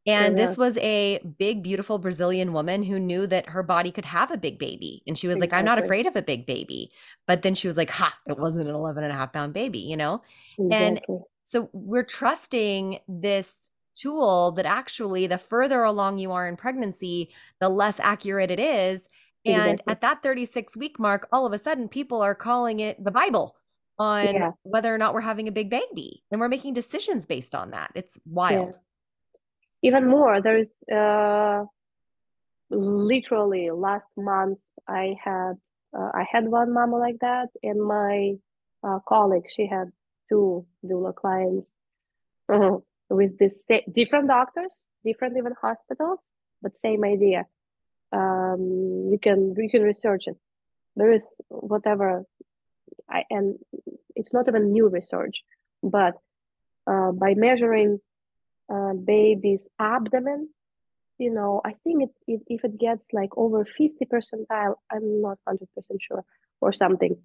S1: And yeah. this was a big, beautiful Brazilian woman who knew that her body could have a big baby. And she was exactly. like, I'm not afraid of a big baby. But then she was like, ha, it wasn't an 11 and a half pound baby, you know? Exactly. And so we're trusting this tool that actually the further along you are in pregnancy, the less accurate it is. And exactly. at that 36 week mark, all of a sudden people are calling it the Bible on yeah. whether or not we're having a big baby. And we're making decisions based on that. It's wild.
S4: Yeah. Even more, there's uh, literally last month I had uh, I had one mama like that, and my uh, colleague she had two doula clients. Uh-huh [laughs] with this different doctors, different even hospitals, but same idea. Um, you can you can research it. There is whatever, I, and it's not even new research, but uh, by measuring uh, baby's abdomen, you know, I think it, it if it gets like over fifty percentile, I'm not hundred percent sure, or something.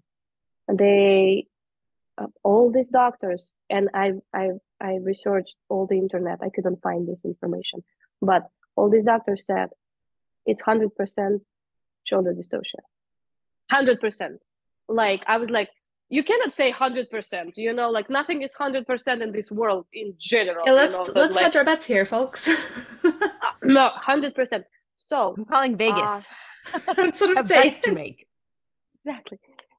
S4: They uh, all these doctors, and I I I researched all the internet. I couldn't find this information, but all these doctors said it's hundred percent shoulder dystocia. Hundred percent. Like I was like, you cannot say hundred percent. You know, like nothing is hundred percent in this world in general.
S5: Yeah, let's
S4: you know,
S5: let's like, hedge our bets here, folks. [laughs]
S4: uh, no, hundred percent. So
S1: I'm calling Vegas.
S5: Uh, [laughs] [laughs] that's what I'm saying.
S1: to make.
S4: Exactly.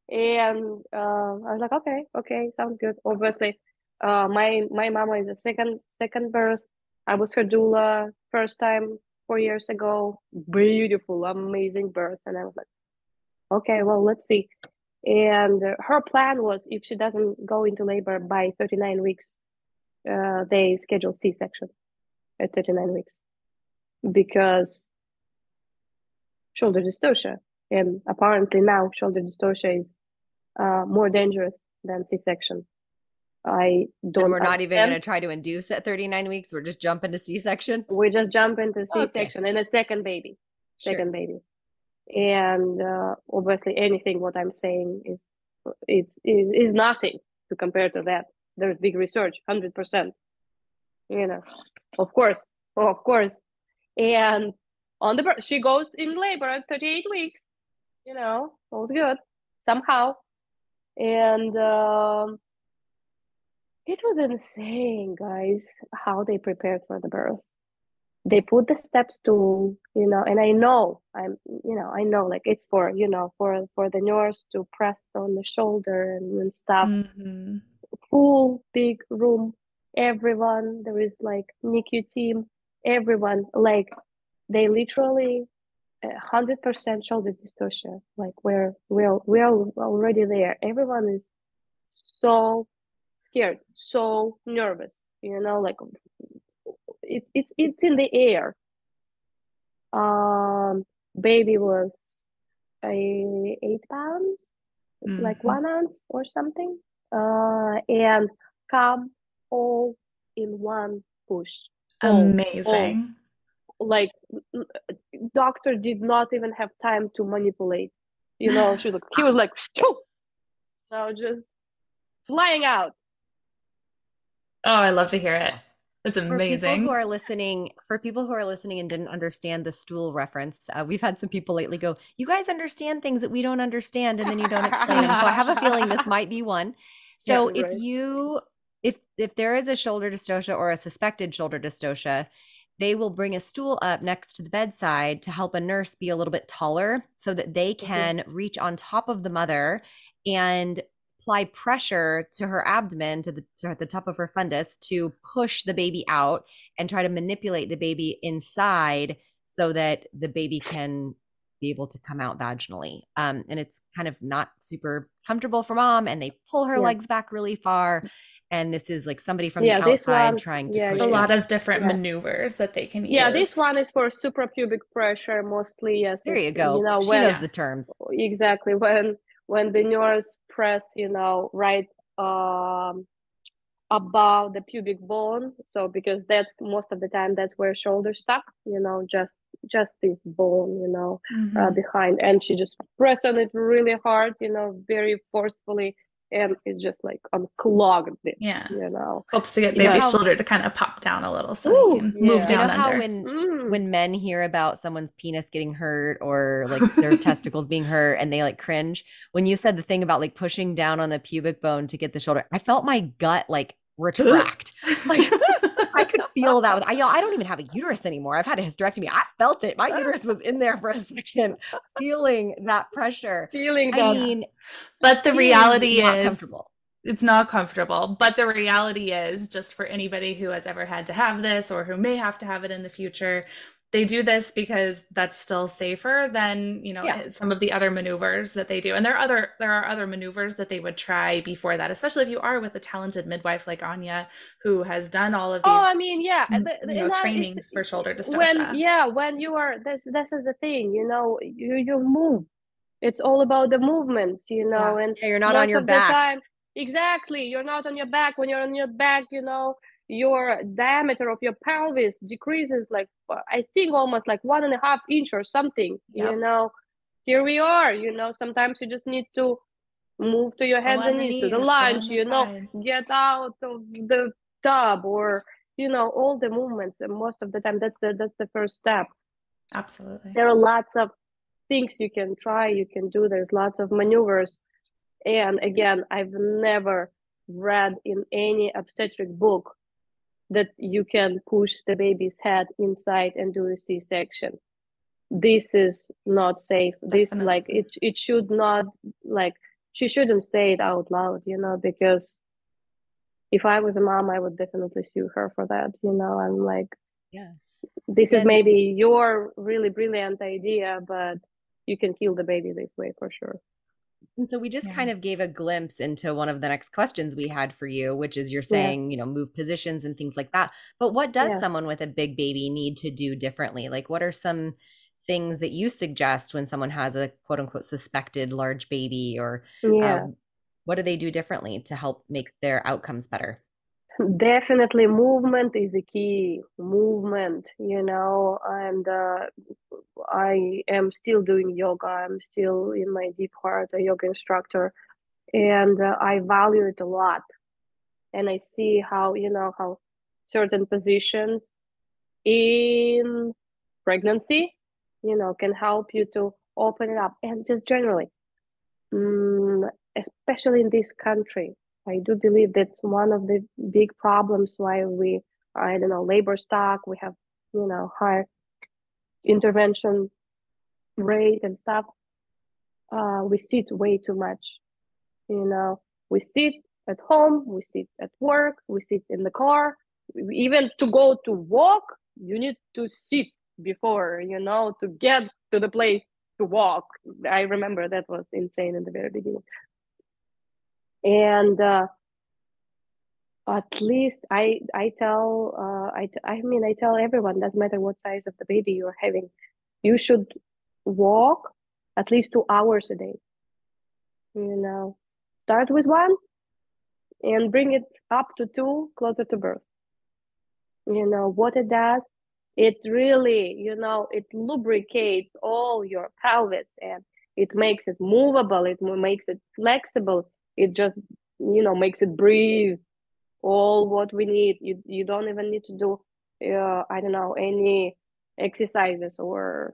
S4: And uh, I was like, okay, okay, sounds good. Obviously, uh, my my mama is a second second birth. I was her doula first time four years ago. Beautiful, amazing birth, and I was like, okay, well, let's see. And her plan was if she doesn't go into labor by 39 weeks, uh, they schedule C-section at 39 weeks because shoulder dystocia, and apparently now shoulder dystocia is uh, more dangerous than C-section. I don't.
S1: And we're not even going to try to induce at 39 weeks. We're just jumping to C-section.
S4: We just jump into C-section okay. and a second baby, second sure. baby, and uh, obviously anything what I'm saying is it's is, is nothing to compare to that. There's big research, hundred percent. You know, of course, of course, and on the she goes in labor at 38 weeks. You know, all's good somehow, and. Um, it was insane, guys, how they prepared for the birth. They put the steps to, you know, and I know, I'm, you know, I know, like it's for, you know, for for the nurse to press on the shoulder and, and stuff. Mm-hmm. Full big room, everyone. There is like NICU team, everyone. Like they literally, hundred percent shoulder dystocia. Like we're we're we're already there. Everyone is so scared, so nervous, you know, like it, it's it's in the air. Um, baby was a eight pounds, mm-hmm. like one ounce or something, uh, and come all in one push.
S5: Amazing.
S4: All, like doctor did not even have time to manipulate. You know, she was like, he was like, [laughs] so just flying out.
S5: Oh, I love to hear it. It's amazing.
S1: For people who are listening, for people who are listening and didn't understand the stool reference, uh, we've had some people lately go, "You guys understand things that we don't understand, and then you don't explain them." So I have a feeling this might be one. [laughs] So yeah, if right. you if if there is a shoulder dystocia or a suspected shoulder dystocia, they will bring a stool up next to the bedside to help a nurse be a little bit taller so that they mm-hmm. can mm-hmm. reach on top of the mother and apply pressure to her abdomen to the to the top of her fundus to push the baby out and try to manipulate the baby inside so that the baby can be able to come out vaginally. Um, and it's kind of not super comfortable for mom, and they pull her yeah. legs back really far. And this is like somebody from yeah, the outside one, trying to.
S5: Yeah, a lot of different yeah. maneuvers that they can use.
S4: Yeah, this one is for suprapubic pressure mostly. Yes.
S1: There you go. You know, she when, knows the terms.
S4: Exactly. When when the nurse press, you know, right um, above the pubic bone. So because that most of the time that's where shoulder stuck, you know, just just this bone, you know, uh, mm-hmm. uh, behind, and she just press on it really hard, you know, very forcefully, and it just like unclogged it.
S5: Yeah,
S4: you know,
S5: helps to get baby's shoulder to kind of pop down a little, so Ooh, can move yeah. down
S1: you know
S5: under.
S1: How when mm. when men hear about someone's penis getting hurt or like their [laughs] testicles being hurt, and they like cringe. When you said the thing about like pushing down on the pubic bone to get the shoulder, I felt my gut like retract. [laughs] [laughs] like I could feel that. With, I, I don't even have a uterus anymore. I've had a hysterectomy. I felt it. My uterus was in there for a second, [laughs] feeling that pressure.
S4: Feeling
S1: I mean,
S5: but the reality is, comfortable. It's not comfortable. But the reality is, just for anybody who has ever had to have this or who may have to have it in the future, they do this because that's still safer than you know yeah. Eh, some of the other maneuvers that they do. And there are other there are other maneuvers that they would try before that especially if you are with a talented midwife like anya who has done all of these oh
S4: i mean yeah mm,
S5: the, the, you know, trainings for shoulder dystocia
S4: when yeah when you are this this is the thing you know you you move. It's all about the movements you know
S1: yeah.
S4: and
S1: yeah, you're not on your back. time,
S4: exactly you're not on your back. When you're on your back you know your diameter of your pelvis decreases like i think almost like one and a half inch or something you know? Here we are you know? Sometimes you just need to move to your hands and knees to the lunge you know? side. get out of the tub or you know all the movements and most of the time that's the that's the first step.
S5: Absolutely.
S4: There are lots of things you can try you can do there's lots of maneuvers. And again i've never read in any obstetric book that you can push the baby's head inside and do a c-section. This is not safe. Definitely. this like it it should not like she shouldn't say it out loud you know because if i was a mom i would definitely sue her for that you know i'm like
S1: yeah
S4: this and- is maybe your really brilliant idea but you can kill the baby this way for sure
S1: and so we just yeah. kind of gave a glimpse into one of the next questions we had for you, which is you're saying, yeah. you know, move positions and things like that. But what does yeah. someone with a big baby need to do differently? Like, what are some things that you suggest when someone has a quote unquote suspected large baby or um, what do they do differently to help make their outcomes better?
S4: Definitely movement is a key movement you know and uh, i am still doing yoga. I'm still in my deep heart a yoga instructor and uh, i value it a lot. And i see how you know how certain positions in pregnancy you know can help you to open it up. And just generally um, especially in this country I do believe that's one of the big problems why we, I don't know, labor stock, we have, you know, high intervention rate and stuff. Uh, we sit way too much. You know, we sit at home, we sit at work, we sit in the car. Even to go to walk, you need to sit before, you know, to get to the place to walk. I remember that was insane in the very beginning and uh, at least I I tell uh, I I mean I tell everyone doesn't matter what size of the baby you're having, you should walk at least two hours a day. You know, start with one, and bring it up to two closer to birth. You know what it does. It really, you know, it lubricates all your pelvis and it makes it movable. It makes it flexible it just you know makes it breathe all what we need. You you don't even need to do uh, i don't know any exercises or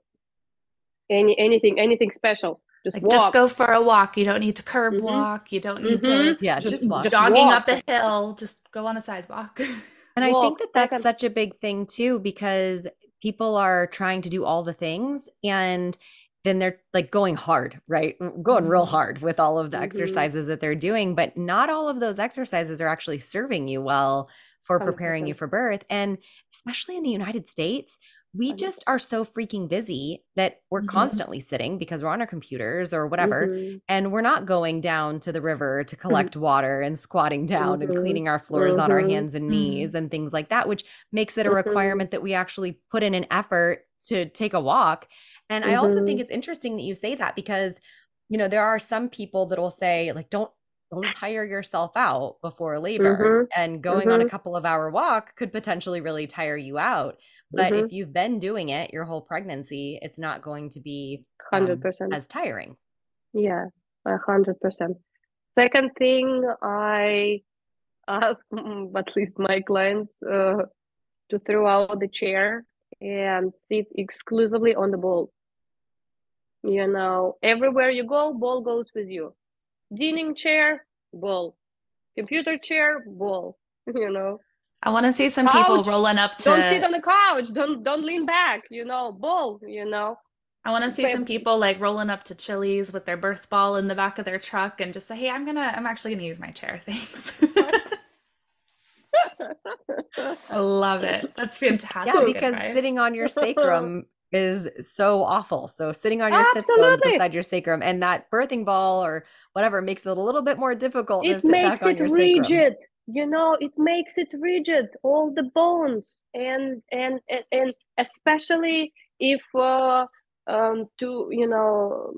S4: any anything anything special.
S5: Just like just go for a walk. You don't need to curb mm-hmm. walk. You don't need mm-hmm.
S1: to yeah just, just walk.
S5: Jogging walk. up a hill. Just go on a sidewalk. [laughs]
S1: And i think that that's such a big thing too because people are trying to do all the things and then they're like going hard, right? Going real mm-hmm. hard with all of the mm-hmm. exercises that they're doing, but not all of those exercises are actually serving you well for preparing 100%. you for birth. And especially in the United States, we just are so freaking busy that we're mm-hmm. constantly sitting because we're on our computers or whatever mm-hmm. and we're not going down to the river to mm-hmm. collect water and squatting down and mm-hmm. cleaning our floors on our hands and knees and things like that which makes it a requirement that we actually put in an effort to take a walk and i also think it's interesting that you say that because you know there are some people that will say like don't don't tire yourself out before labor and going on a couple of hour walk could potentially really tire you out but mm-hmm. if you've been doing it your whole pregnancy, it's not going to be
S4: um, hundred um, percent
S1: as tiring.
S4: Yeah, a hundred percent. Second thing, I ask [laughs] at least my clients uh, to throw out the chair and sit exclusively on the ball. You know, everywhere you go, ball goes with you. Dining chair, ball. Computer chair, ball. [laughs] You know,
S5: I want to see some couch. people rolling up to.
S4: Don't sit on the couch. Don't don't lean back. You know, ball. You know.
S5: I want to see but... some people like rolling up to Chili's with their birth ball in the back of their truck and just say, "Hey, I'm gonna. I'm actually gonna use my chair. Thanks." [laughs] [laughs] I love it. That's fantastic.
S1: Yeah, because advice. sitting on your sacrum is so awful. So sitting on your sit bones beside your sacrum and that birthing ball or whatever makes it a little bit more difficult.
S4: It makes it rigid. Sacrum you know it makes it rigid all the bones and and and, and especially if uh, um, to you know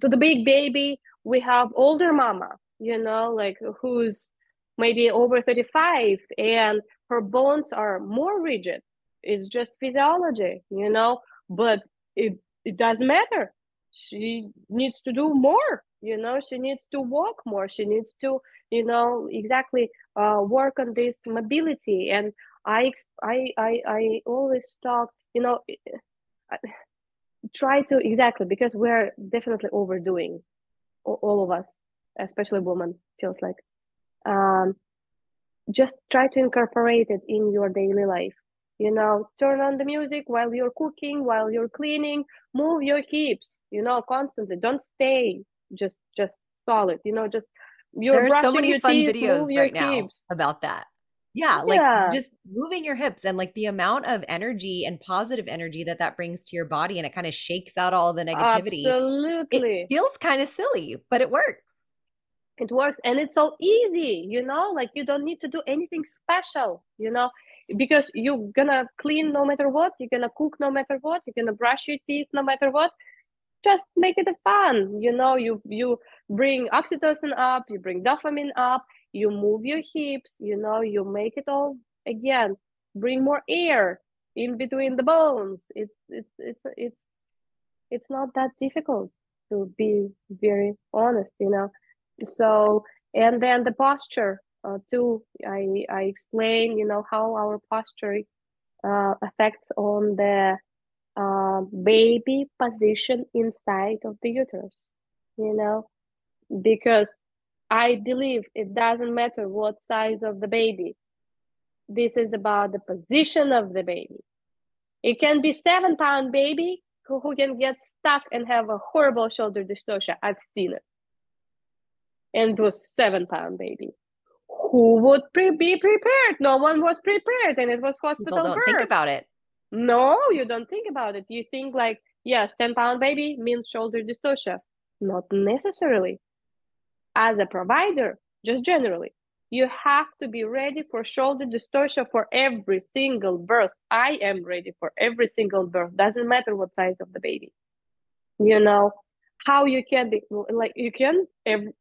S4: to the big baby we have older mama you know like who's maybe over 35 and her bones are more rigid it's just physiology you know but it it doesn't matter. She needs to do more you know she needs to walk more she needs to you know exactly uh, work on this mobility. And I, I i i always talk you know try to exactly because we're definitely overdoing all of us especially women feels like. Um, just try to incorporate it in your daily life you know turn on the music while you're cooking while you're cleaning move your hips you know constantly. Don't stay just just solid you know just
S1: you're there are so many fun teeth, videos right now about that. Yeah like yeah. just moving your hips and like the amount of energy and positive energy that that brings to your body and it kind of shakes out all the negativity
S4: absolutely.
S1: it feels kind of silly but it works.
S4: It works and it's so easy you know like you don't need to do anything special you know because you're gonna clean no matter what you're gonna cook no matter what you're gonna brush your teeth no matter what. Just make it a fun you know you you bring oxytocin up you bring dopamine up you move your hips you know you make it all again. Bring more air in between the bones. It's it's it's it's it's not that difficult to be very honest you know. So and then the posture uh, too. I i explain you know how our posture uh, affects on the uh, baby position inside of the uterus you know? Because i believe it doesn't matter what size of the baby. This is about the position of the baby. It can be seven pound baby who, who can get stuck and have a horrible shoulder dystocia. I've seen it. And it was seven pound baby who would pre- be prepared no one was prepared and it was hospital
S1: People don't birth. think about it
S4: no, you don't think about it. You think like, yes, 10 pound baby means shoulder dystocia. Not necessarily. As a provider, just generally, you have to be ready for shoulder dystocia for every single birth. I am ready for every single birth. Doesn't matter what size of the baby. You know how you can be like you can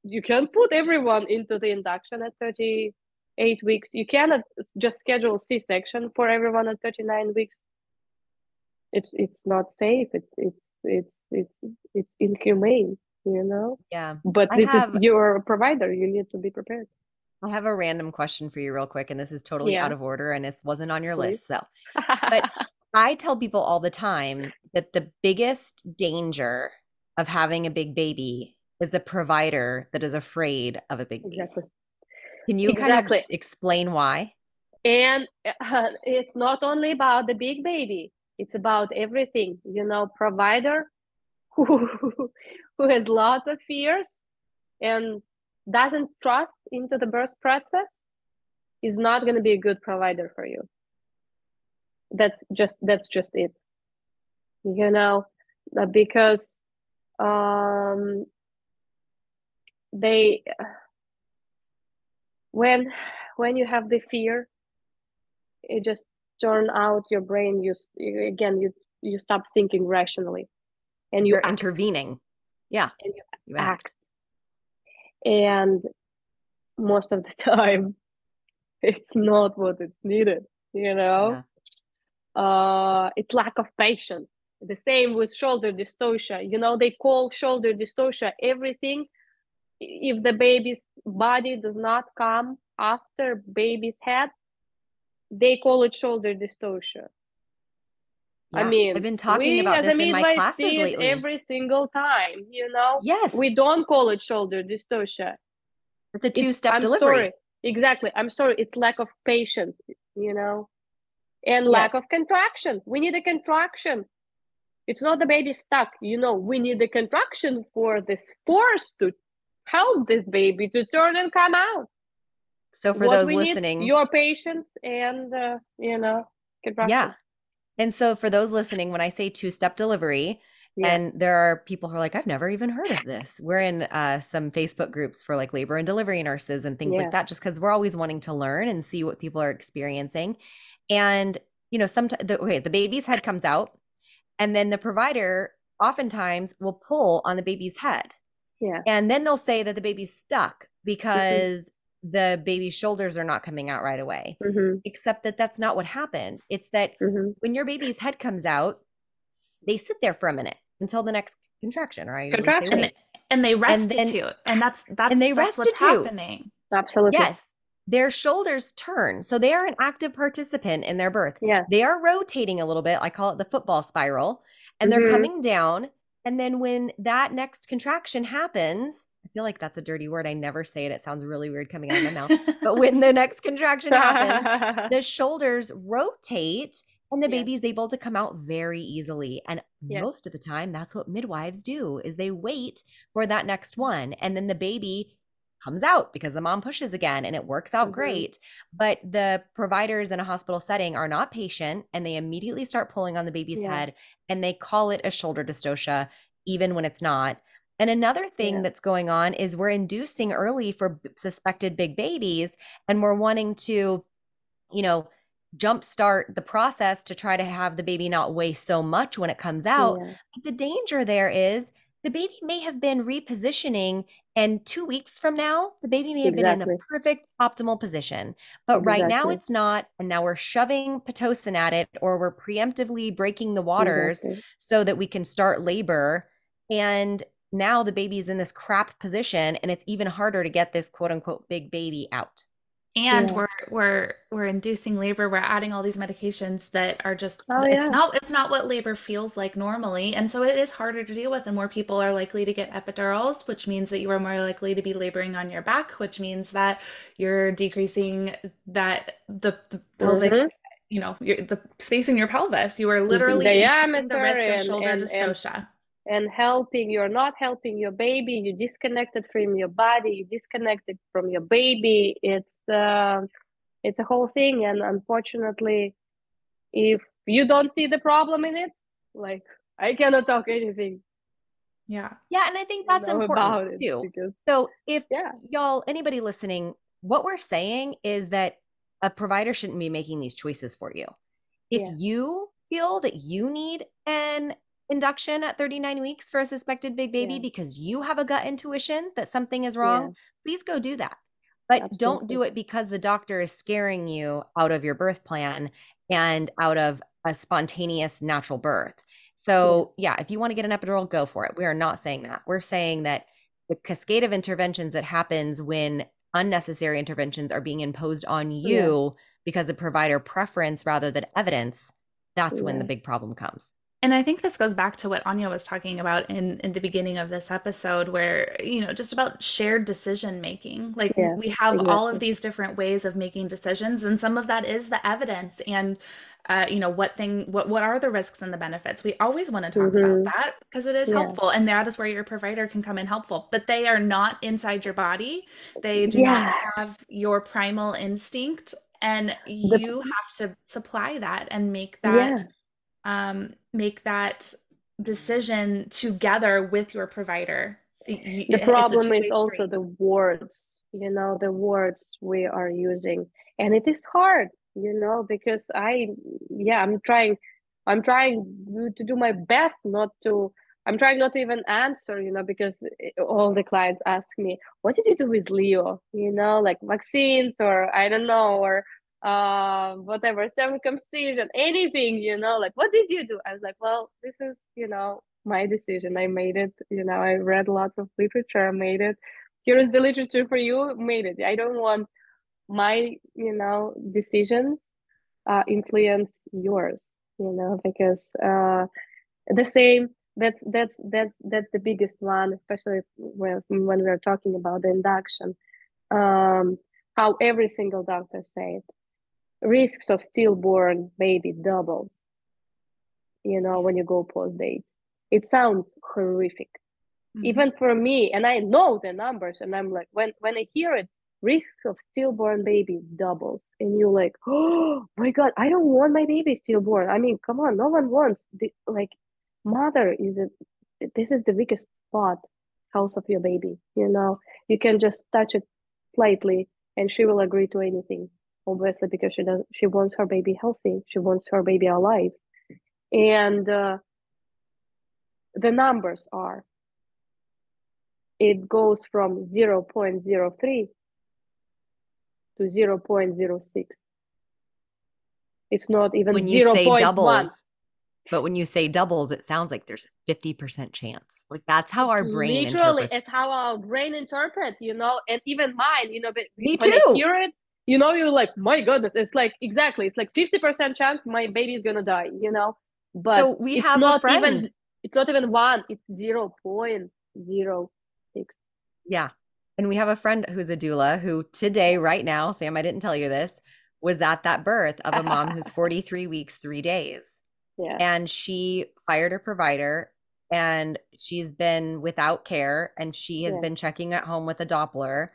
S4: you can put everyone into the induction at 38 weeks. You cannot just schedule C-section for everyone at 39 weeks. It's it's not safe. It's it's it's it's it's inhumane you know?
S1: Yeah.
S4: But this have, is your provider. You need to be prepared.
S1: I have a random question for you real quick and this is totally yeah. out of order and this wasn't on your Please. list so. [laughs] But i tell people all the time that the biggest danger of having a big baby is a provider that is afraid of a big baby. Exactly. Can you exactly. kind of explain why?
S4: And uh, it's not only about the big baby it's about everything you know provider [laughs] who who has lots of fears and doesn't trust into the birth process is not going to be a good provider for you. That's just that's just it. You know uh, because um they when when you have the fear it just turn out your brain you, again you you stop thinking rationally.
S1: And you are intervening. Yeah.
S4: And you, you act. act. And most of the [laughs] time it's not what it's needed you know? Yeah. uh it's lack of patience the same with shoulder dystocia you know they call shoulder dystocia everything if the baby's body does not come after baby's head they call it shoulder dystocia. Yeah, I mean,
S1: I've been talking about this in my classes lately.
S4: Every single time, you know.
S1: Yes.
S4: We don't call it shoulder dystocia.
S1: It's a two-step delivery.
S4: Sorry. Exactly. I'm sorry. It's lack of patience, you know, and lack yes. of contraction. We need a contraction. It's not the baby stuck. You know, we need the contraction for this force to help this baby to turn and come out.
S1: So for what those listening,
S4: your patience and uh, you know,
S1: yeah. And so for those listening, when I say two-step delivery, yeah. and there are people who are like, I've never even heard of this. We're in uh, some Facebook groups for like labor and delivery nurses and things yeah. like that, just because we're always wanting to learn and see what people are experiencing. And you know, sometimes the, okay, the baby's head comes out, and then the provider oftentimes will pull on the baby's head.
S4: Yeah.
S1: And then they'll say that the baby's stuck because the baby's shoulders are not coming out right away. Mm-hmm. Except that that's not what happened. It's that mm-hmm. when your baby's head comes out, they sit there for a minute until the next contraction, right?
S5: Contraction. Say, and they restitute. And, then, and that's that's and they that's restitute. what's happening.
S4: Absolutely.
S1: Yes. Their shoulders turn. So they are an active participant in their birth.
S4: Yeah.
S1: They are rotating a little bit. I call it the football spiral. And mm-hmm. they're coming down. And then when that next contraction happens, I feel like that's a dirty word. I never say it. It sounds really weird coming out of my mouth. But when the next contraction happens, [laughs] the shoulders rotate and the baby is able to come out very easily. And most of the time, that's what midwives do is they wait for that next one. And then the baby comes out because the mom pushes again and it works out mm-hmm. great. But the providers in a hospital setting are not patient and they immediately start pulling on the baby's yeah. head and they call it a shoulder dystocia, even when it's not. And another thing yeah. that's going on is we're inducing early for suspected big babies and we're wanting to, you know, jumpstart the process to try to have the baby not weigh so much when it comes out. Yeah. But the danger there is the baby may have been repositioning and 2 weeks from now the baby may have exactly. been in a perfect optimal position. But exactly. right now it's not and now we're shoving pitocin at it or we're preemptively breaking the waters exactly. so that we can start labor and now the baby's in this crap position and it's even harder to get this quote unquote big baby out
S5: and yeah. we're we're we're inducing labor we're adding all these medications that are just oh, it's yeah. not it's not what labor feels like normally and so it is harder to deal with and more people are likely to get epidurals which means that you are more likely to be laboring on your back which means that you're decreasing that the, the pelvic mm-hmm. you know your, the space in your pelvis you are mm-hmm. literally
S4: the,
S5: the risk of shoulder and, dystocia and
S4: and helping you're not helping your baby you disconnected from your body you disconnected from your baby it's uh, it's a whole thing. And unfortunately if you don't see the problem in it like i cannot talk anything.
S5: Yeah.
S1: Yeah and i think that's important too. because, so if yeah. y'all anybody listening what we're saying is that a provider shouldn't be making these choices for you. If yeah. you feel that you need an induction at 39 weeks for a suspected big baby yeah. because you have a gut intuition that something is wrong, yeah. please go do that. But Absolutely. don't do it because the doctor is scaring you out of your birth plan and out of a spontaneous natural birth. So, yeah, if you want to get an epidural, go for it. We are not saying that. We're saying that the cascade of interventions that happens when unnecessary interventions are being imposed on you yeah. because of provider preference rather than evidence, that's yeah. when the big problem comes.
S5: And I think this goes back to what Anya was talking about in, in the beginning of this episode, where, you know, just about shared decision making. Like yeah, we have exactly. all of these different ways of making decisions, and some of that is the evidence and uh, you know what thing what what are the risks and the benefits we always want to talk mm-hmm. about that because it is yeah. helpful and that is where your provider can come in helpful but they are not inside your body they do yeah. not have your primal instinct and you the, have to supply that and make that um make that decision together with your provider.
S4: The problem is also the words you know the words we are using. And it is hard you know because i yeah i'm trying i'm trying to do my best not to i'm trying not to even answer you know because all the clients ask me what did you do with leo? You know like vaccines or i don't know or uh whatever circumcision anything you know like what did you do? I was like well this is you know my decision. I made it you know i read lots of literature i made it. Here is the literature for you made it. I don't want my you know decisions uh, influence yours you know because uh, the same that's that's that's that's the biggest one especially when when we're talking about the induction. Um, how every single doctor said risks of stillborn baby doubles you know when you go post dates. It sounds horrific. Mm-hmm. even for me and i know the numbers and i'm like when when i hear it risks of stillborn baby doubles and you're like [gasps] oh my god i don't want my baby stillborn. I mean come on no one wants. The, like mother is it this is the biggest spot health of your baby you know? You can just touch it slightly and she will agree to anything obviously because she does she wants her baby healthy she wants her baby alive and uh, the numbers are it goes from 0.03 to 0.06. It's not even when you 0. say 1. doubles.
S1: But when you say doubles, it sounds like there's 50% chance. Like that's how our brain
S4: literally
S1: interprets.
S4: it's how our brain interprets, you know, and even mine, you know, but
S1: Me too. I
S4: hear it, you know, you're like, my goodness, it's like exactly, it's like 50% chance my baby is gonna die, you know. But so we have not even it's not even one, it's 0.06.
S1: Yeah. And we have a friend who's a doula who today, right now, Sam, I didn't tell you this, was at that birth of a mom who's [laughs] 43 weeks, three days. Yeah. And she fired her provider and she's been without care and she has yeah. been checking at home with a Doppler.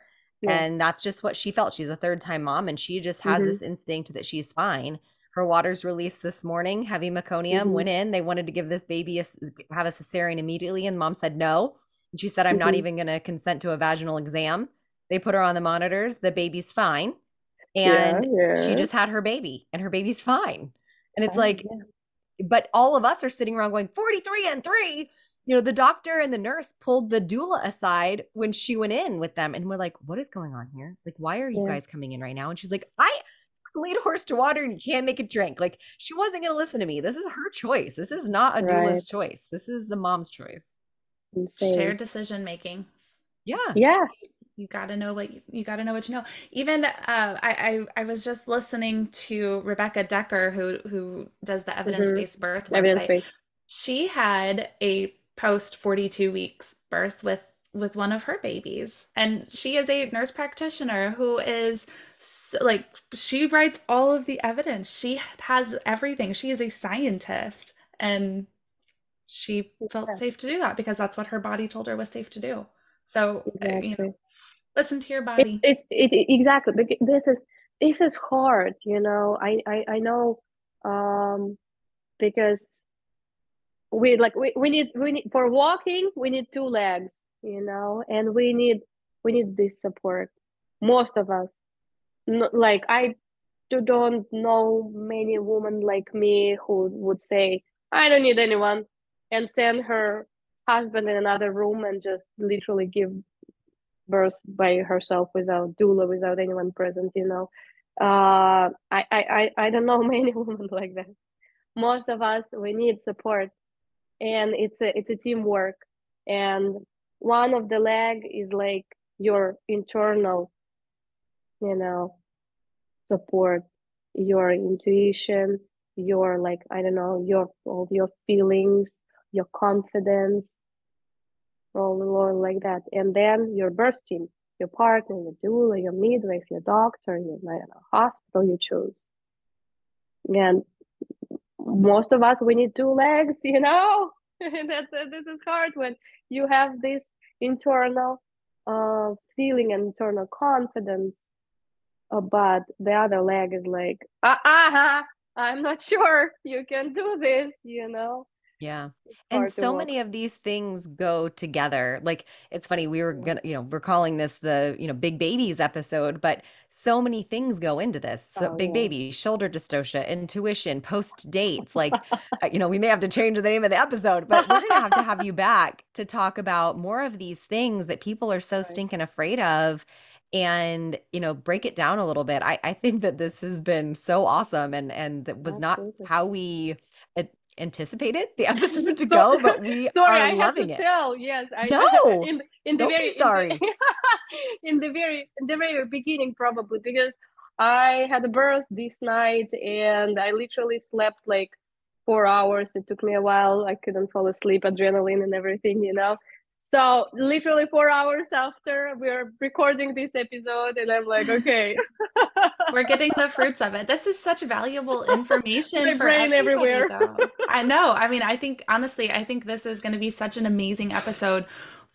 S1: Yeah. And that's just what she felt. She's a third time mom and she just has mm-hmm. this instinct that she's fine. Her waters released this morning, heavy meconium mm-hmm. went in. They wanted to give this baby a, have a cesarean immediately, and mom said no. And she said, I'm mm-hmm. not even going to consent to a vaginal exam. They put her on the monitors. The baby's fine. And yeah, yeah. she just had her baby, and her baby's fine. And it's oh, like, but all of us are sitting around going, 43 and three. You know, the doctor and the nurse pulled the doula aside when she went in with them. And we're like, what is going on here? Like, why are you guys coming in right now? And she's like, I lead a horse to water and you can't make it drink. Like, she wasn't going to listen to me. This is her choice. This is not a right. doula's choice. This is the mom's choice
S5: insane. shared decision making
S1: yeah
S4: yeah
S5: you got to know what you, you got to know what you know even uh, I, I i was just listening to rebecca Dekker, who who does the evidence-based mm-hmm. birth website evidence-based. she had a post 42 weeks birth with with one of her babies and she is a nurse practitioner who is like she writes all of the evidence she has everything she is a scientist and she felt yeah. safe to do that because that's what her body told her was safe to do. So exactly. Uh, you know, listen to your body.
S4: It, it, it, exactly. This is this is hard. You know, I I, I know um, because we like we, we need we need for walking we need two legs. You know, and we need we need this support. Most of us, like I don't know many women like me who would say I don't need anyone and send her husband in another room and just literally give birth by herself without doula, without anyone present, you know. Uh, I, I, I don't know [laughs] many women like that. Most of us, we need support. And it's a it's a teamwork. And one of the leg is like your internal you know support your intuition your like i don't know your all your feelings your confidence all, all like that. And then your birth team your partner your doula your midwife your doctor your hospital you choose. And most of us we need two legs you know? [laughs] That's uh, this is hard when you have this internal uh, feeling and internal confidence. Uh, but the other leg is like ah, ah, i'm not [laughs] sure you can do this you know
S1: yeah. And so many of these things go together. Like it's funny, we were gonna, you know, we're calling this the, you know, big babies episode, but so many things go into this. So oh. big baby, shoulder dystocia, intuition, post dates. [laughs] Like, uh, you know, we may have to change the name of the episode, but we're gonna have to have you back to talk about more of these things that people are so right. stinking afraid of and you know break it down a little bit i i think that this has been so awesome and and that was Absolutely. not how we anticipated the [laughs] episode to so, go, but we [laughs] sorry, are I loving have to
S4: it. Tell yes, I
S1: no. In, in the very sorry.
S4: In the, [laughs] in the very in the very beginning, probably because I had a birth this night and I literally slept like four hours. It took me a while. I couldn't fall asleep, adrenaline and everything, you know. So literally four hours after we're recording this episode, and I'm like, okay,
S5: we're getting the fruits of it. This is such valuable information for brain everywhere. Though. I know. I mean, I think honestly, I think this is going to be such an amazing episode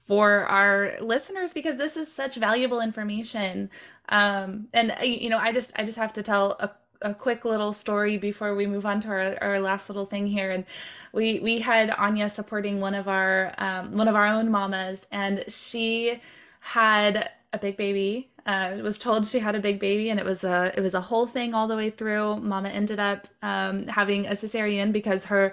S5: for our listeners because this is such valuable information. Um, and you know, I just I just have to tell a a quick little story before we move on to our, our last little thing here. And we we had Anya supporting one of our um, one of our own mamas, and she had a big baby. Uh, was told she had a big baby, and it was a it was a whole thing all the way through. Mama ended up um, having a cesarean because her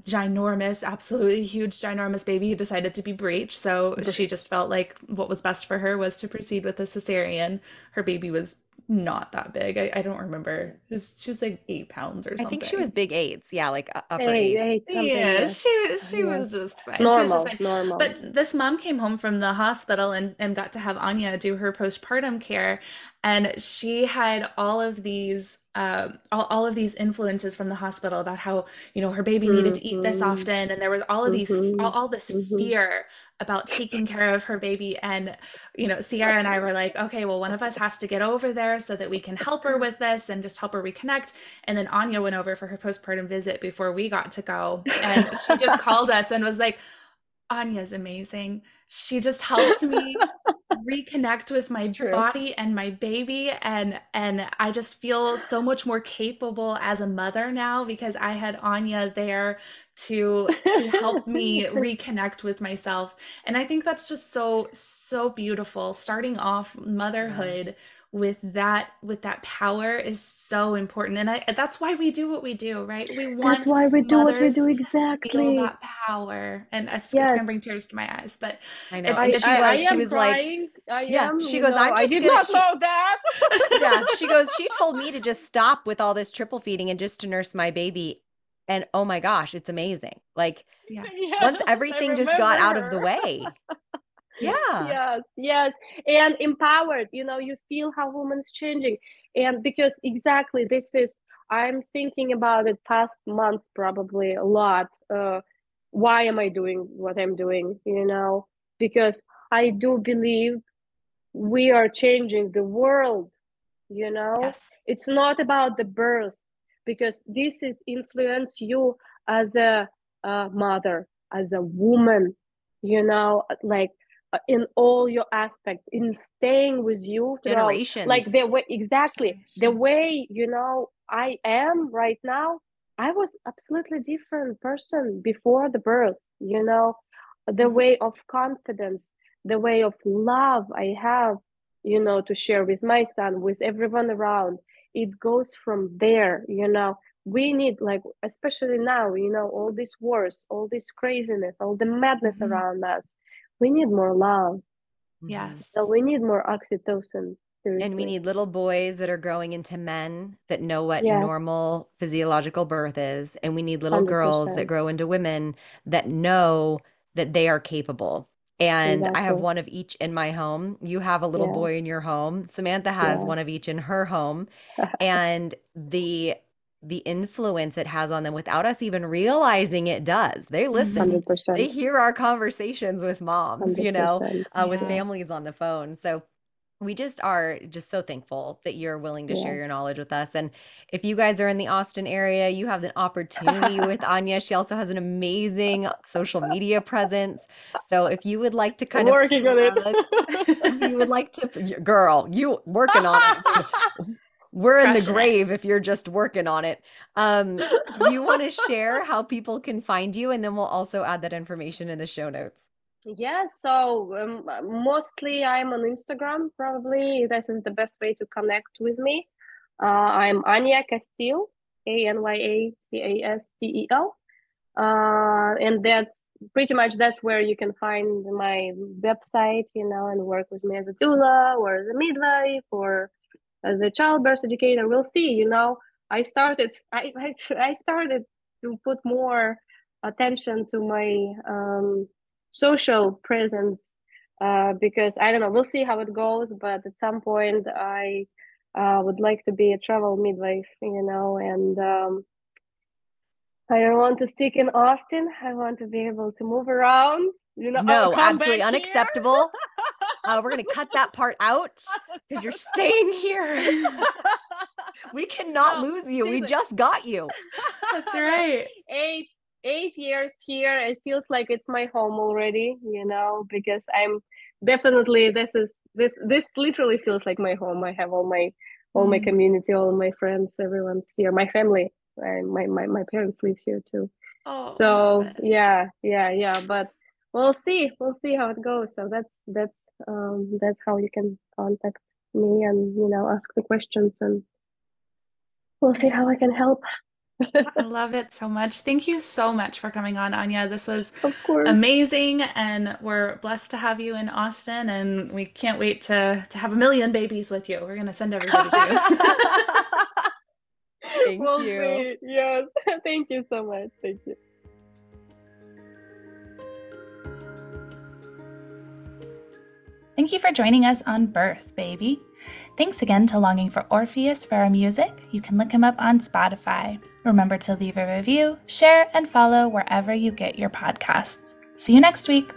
S5: ginormous, absolutely huge, ginormous baby who decided to be breech. So she just felt like what was best for her was to proceed with a cesarean. Her baby was not that big. I, I don't remember. Just she was like eight pounds or something.
S1: I think she was big eights. Yeah, like upper eight.
S5: eight yeah, she she yeah. was just fine. Normal, just fine. normal. But this mom came home from the hospital and and got to have Anya do her postpartum care, and she had all of these um, all, all of these influences from the hospital about how you know her baby needed mm-hmm. to eat this mm-hmm. often and there was all of these mm-hmm. all, all, this mm-hmm. fear about taking care of her baby and you know sierra and i were like okay well one of us has to get over there so that we can help her with this and just help her reconnect and then anya went over for her postpartum visit before we got to go and she just called us and was like anya's amazing she just helped me [laughs] reconnect with my body and my baby and and I just feel so much more capable as a mother now because I had Anya there to to help me [laughs] reconnect with myself. And I think that's just so so beautiful. Starting off motherhood yeah with that with that power is so important. And I, that's why we do what we do right? We want
S4: that's why we do what we do exactly feel
S5: that power. And it's, yes. it's gonna bring tears to my eyes but
S1: I know. I, she, I, was, she was crying. like yeah am, she goes know,
S4: i did not she, know that. [laughs]
S1: Yeah she goes she [laughs] told me to just stop with all this triple feeding and just to nurse my baby. And oh my gosh it's amazing. Like yeah. once everything just got out of the way [laughs] yeah.
S4: Yes yes. And empowered you know you feel how women's changing. And because exactly this is i'm thinking about it past months probably a lot uh why am i doing what i'm doing you know? Because i do believe we are changing the world you know? Yes. it's not about the birth because this is influence you as a, a mother as a woman you know? Like in all your aspects in staying with you
S1: generations
S4: like the way exactly the way you know i am right now i was absolutely different person before the birth you know the mm-hmm. way of confidence the way of love i have you know to share with my son with everyone around it goes from there you know we need like especially now you know all these wars all this craziness all the madness mm-hmm. around us we need more love mm-hmm.
S5: yes
S4: so we need more oxytocin Seriously.
S1: And we need little boys that are growing into men that know what yes. normal physiological birth is. And we need little 100%. girls that grow into women that know that they are capable. And exactly. I have one of each in my home. You have a little yeah. boy in your home. Samantha has yeah. one of each in her home. [laughs] and the the influence it has on them without us even realizing it does. They listen. 100%. They hear our conversations with moms, 100%. you know, uh, yeah. with families on the phone. So we just are just so thankful that you're willing to yeah. share your knowledge with us. And if you guys are in the Austin area, you have an opportunity [laughs] with Anya. She also has an amazing social media presence. So if you would like to kind
S4: I'm of working on it, [laughs]
S1: if you would like to, girl, you working on it. [laughs] We're in the grave it. if you're just working on it. Um, you want to [laughs] share how people can find you, and then we'll also add that information in the show notes.
S4: Yeah, so um, mostly I'm on Instagram. Probably this is the best way to connect with me. Uh, I'm Anya Casteel, A N Y A C A S T E L, uh, and that's pretty much that's where you can find my website, you know, and work with me as a doula or as a midwife or as a childbirth educator. We'll see. You know, I started. I I, I started to put more attention to my um, social presence uh, because I don't know. We'll see how it goes, but at some point, I uh, would like to be a travel midwife, you know, and um, I don't want to stick in Austin. I want to be able to move around. You know,
S1: no, absolutely unacceptable. [laughs] uh, we're gonna cut that part out because you're staying here. [laughs] we cannot no, lose you. We just got you.
S5: That's right. [laughs]
S4: Eight eight years here it feels like it's my home already you know because i'm definitely this is this this literally feels like my home i have all my all my mm. community all my friends everyone's here my family and my my, my parents live here too oh so yeah yeah yeah but we'll see we'll see how it goes so that's that's um that's how you can contact me and you know ask the questions and we'll see how i can help
S5: I love it so much. Thank you so much for coming on, Anya. This was amazing, and we're blessed to have you in Austin, and we can't wait to to have a million babies with you. We're gonna send everybody to you. [laughs]
S1: Thank we'll
S4: you. See. Yes, [laughs] thank you so much. Thank you.
S2: Thank you for joining us on Birth, baby. Thanks again to Longing for Orpheus for our music. You can look him up on Spotify. Remember to leave a review, share, and follow wherever you get your podcasts. See you next week.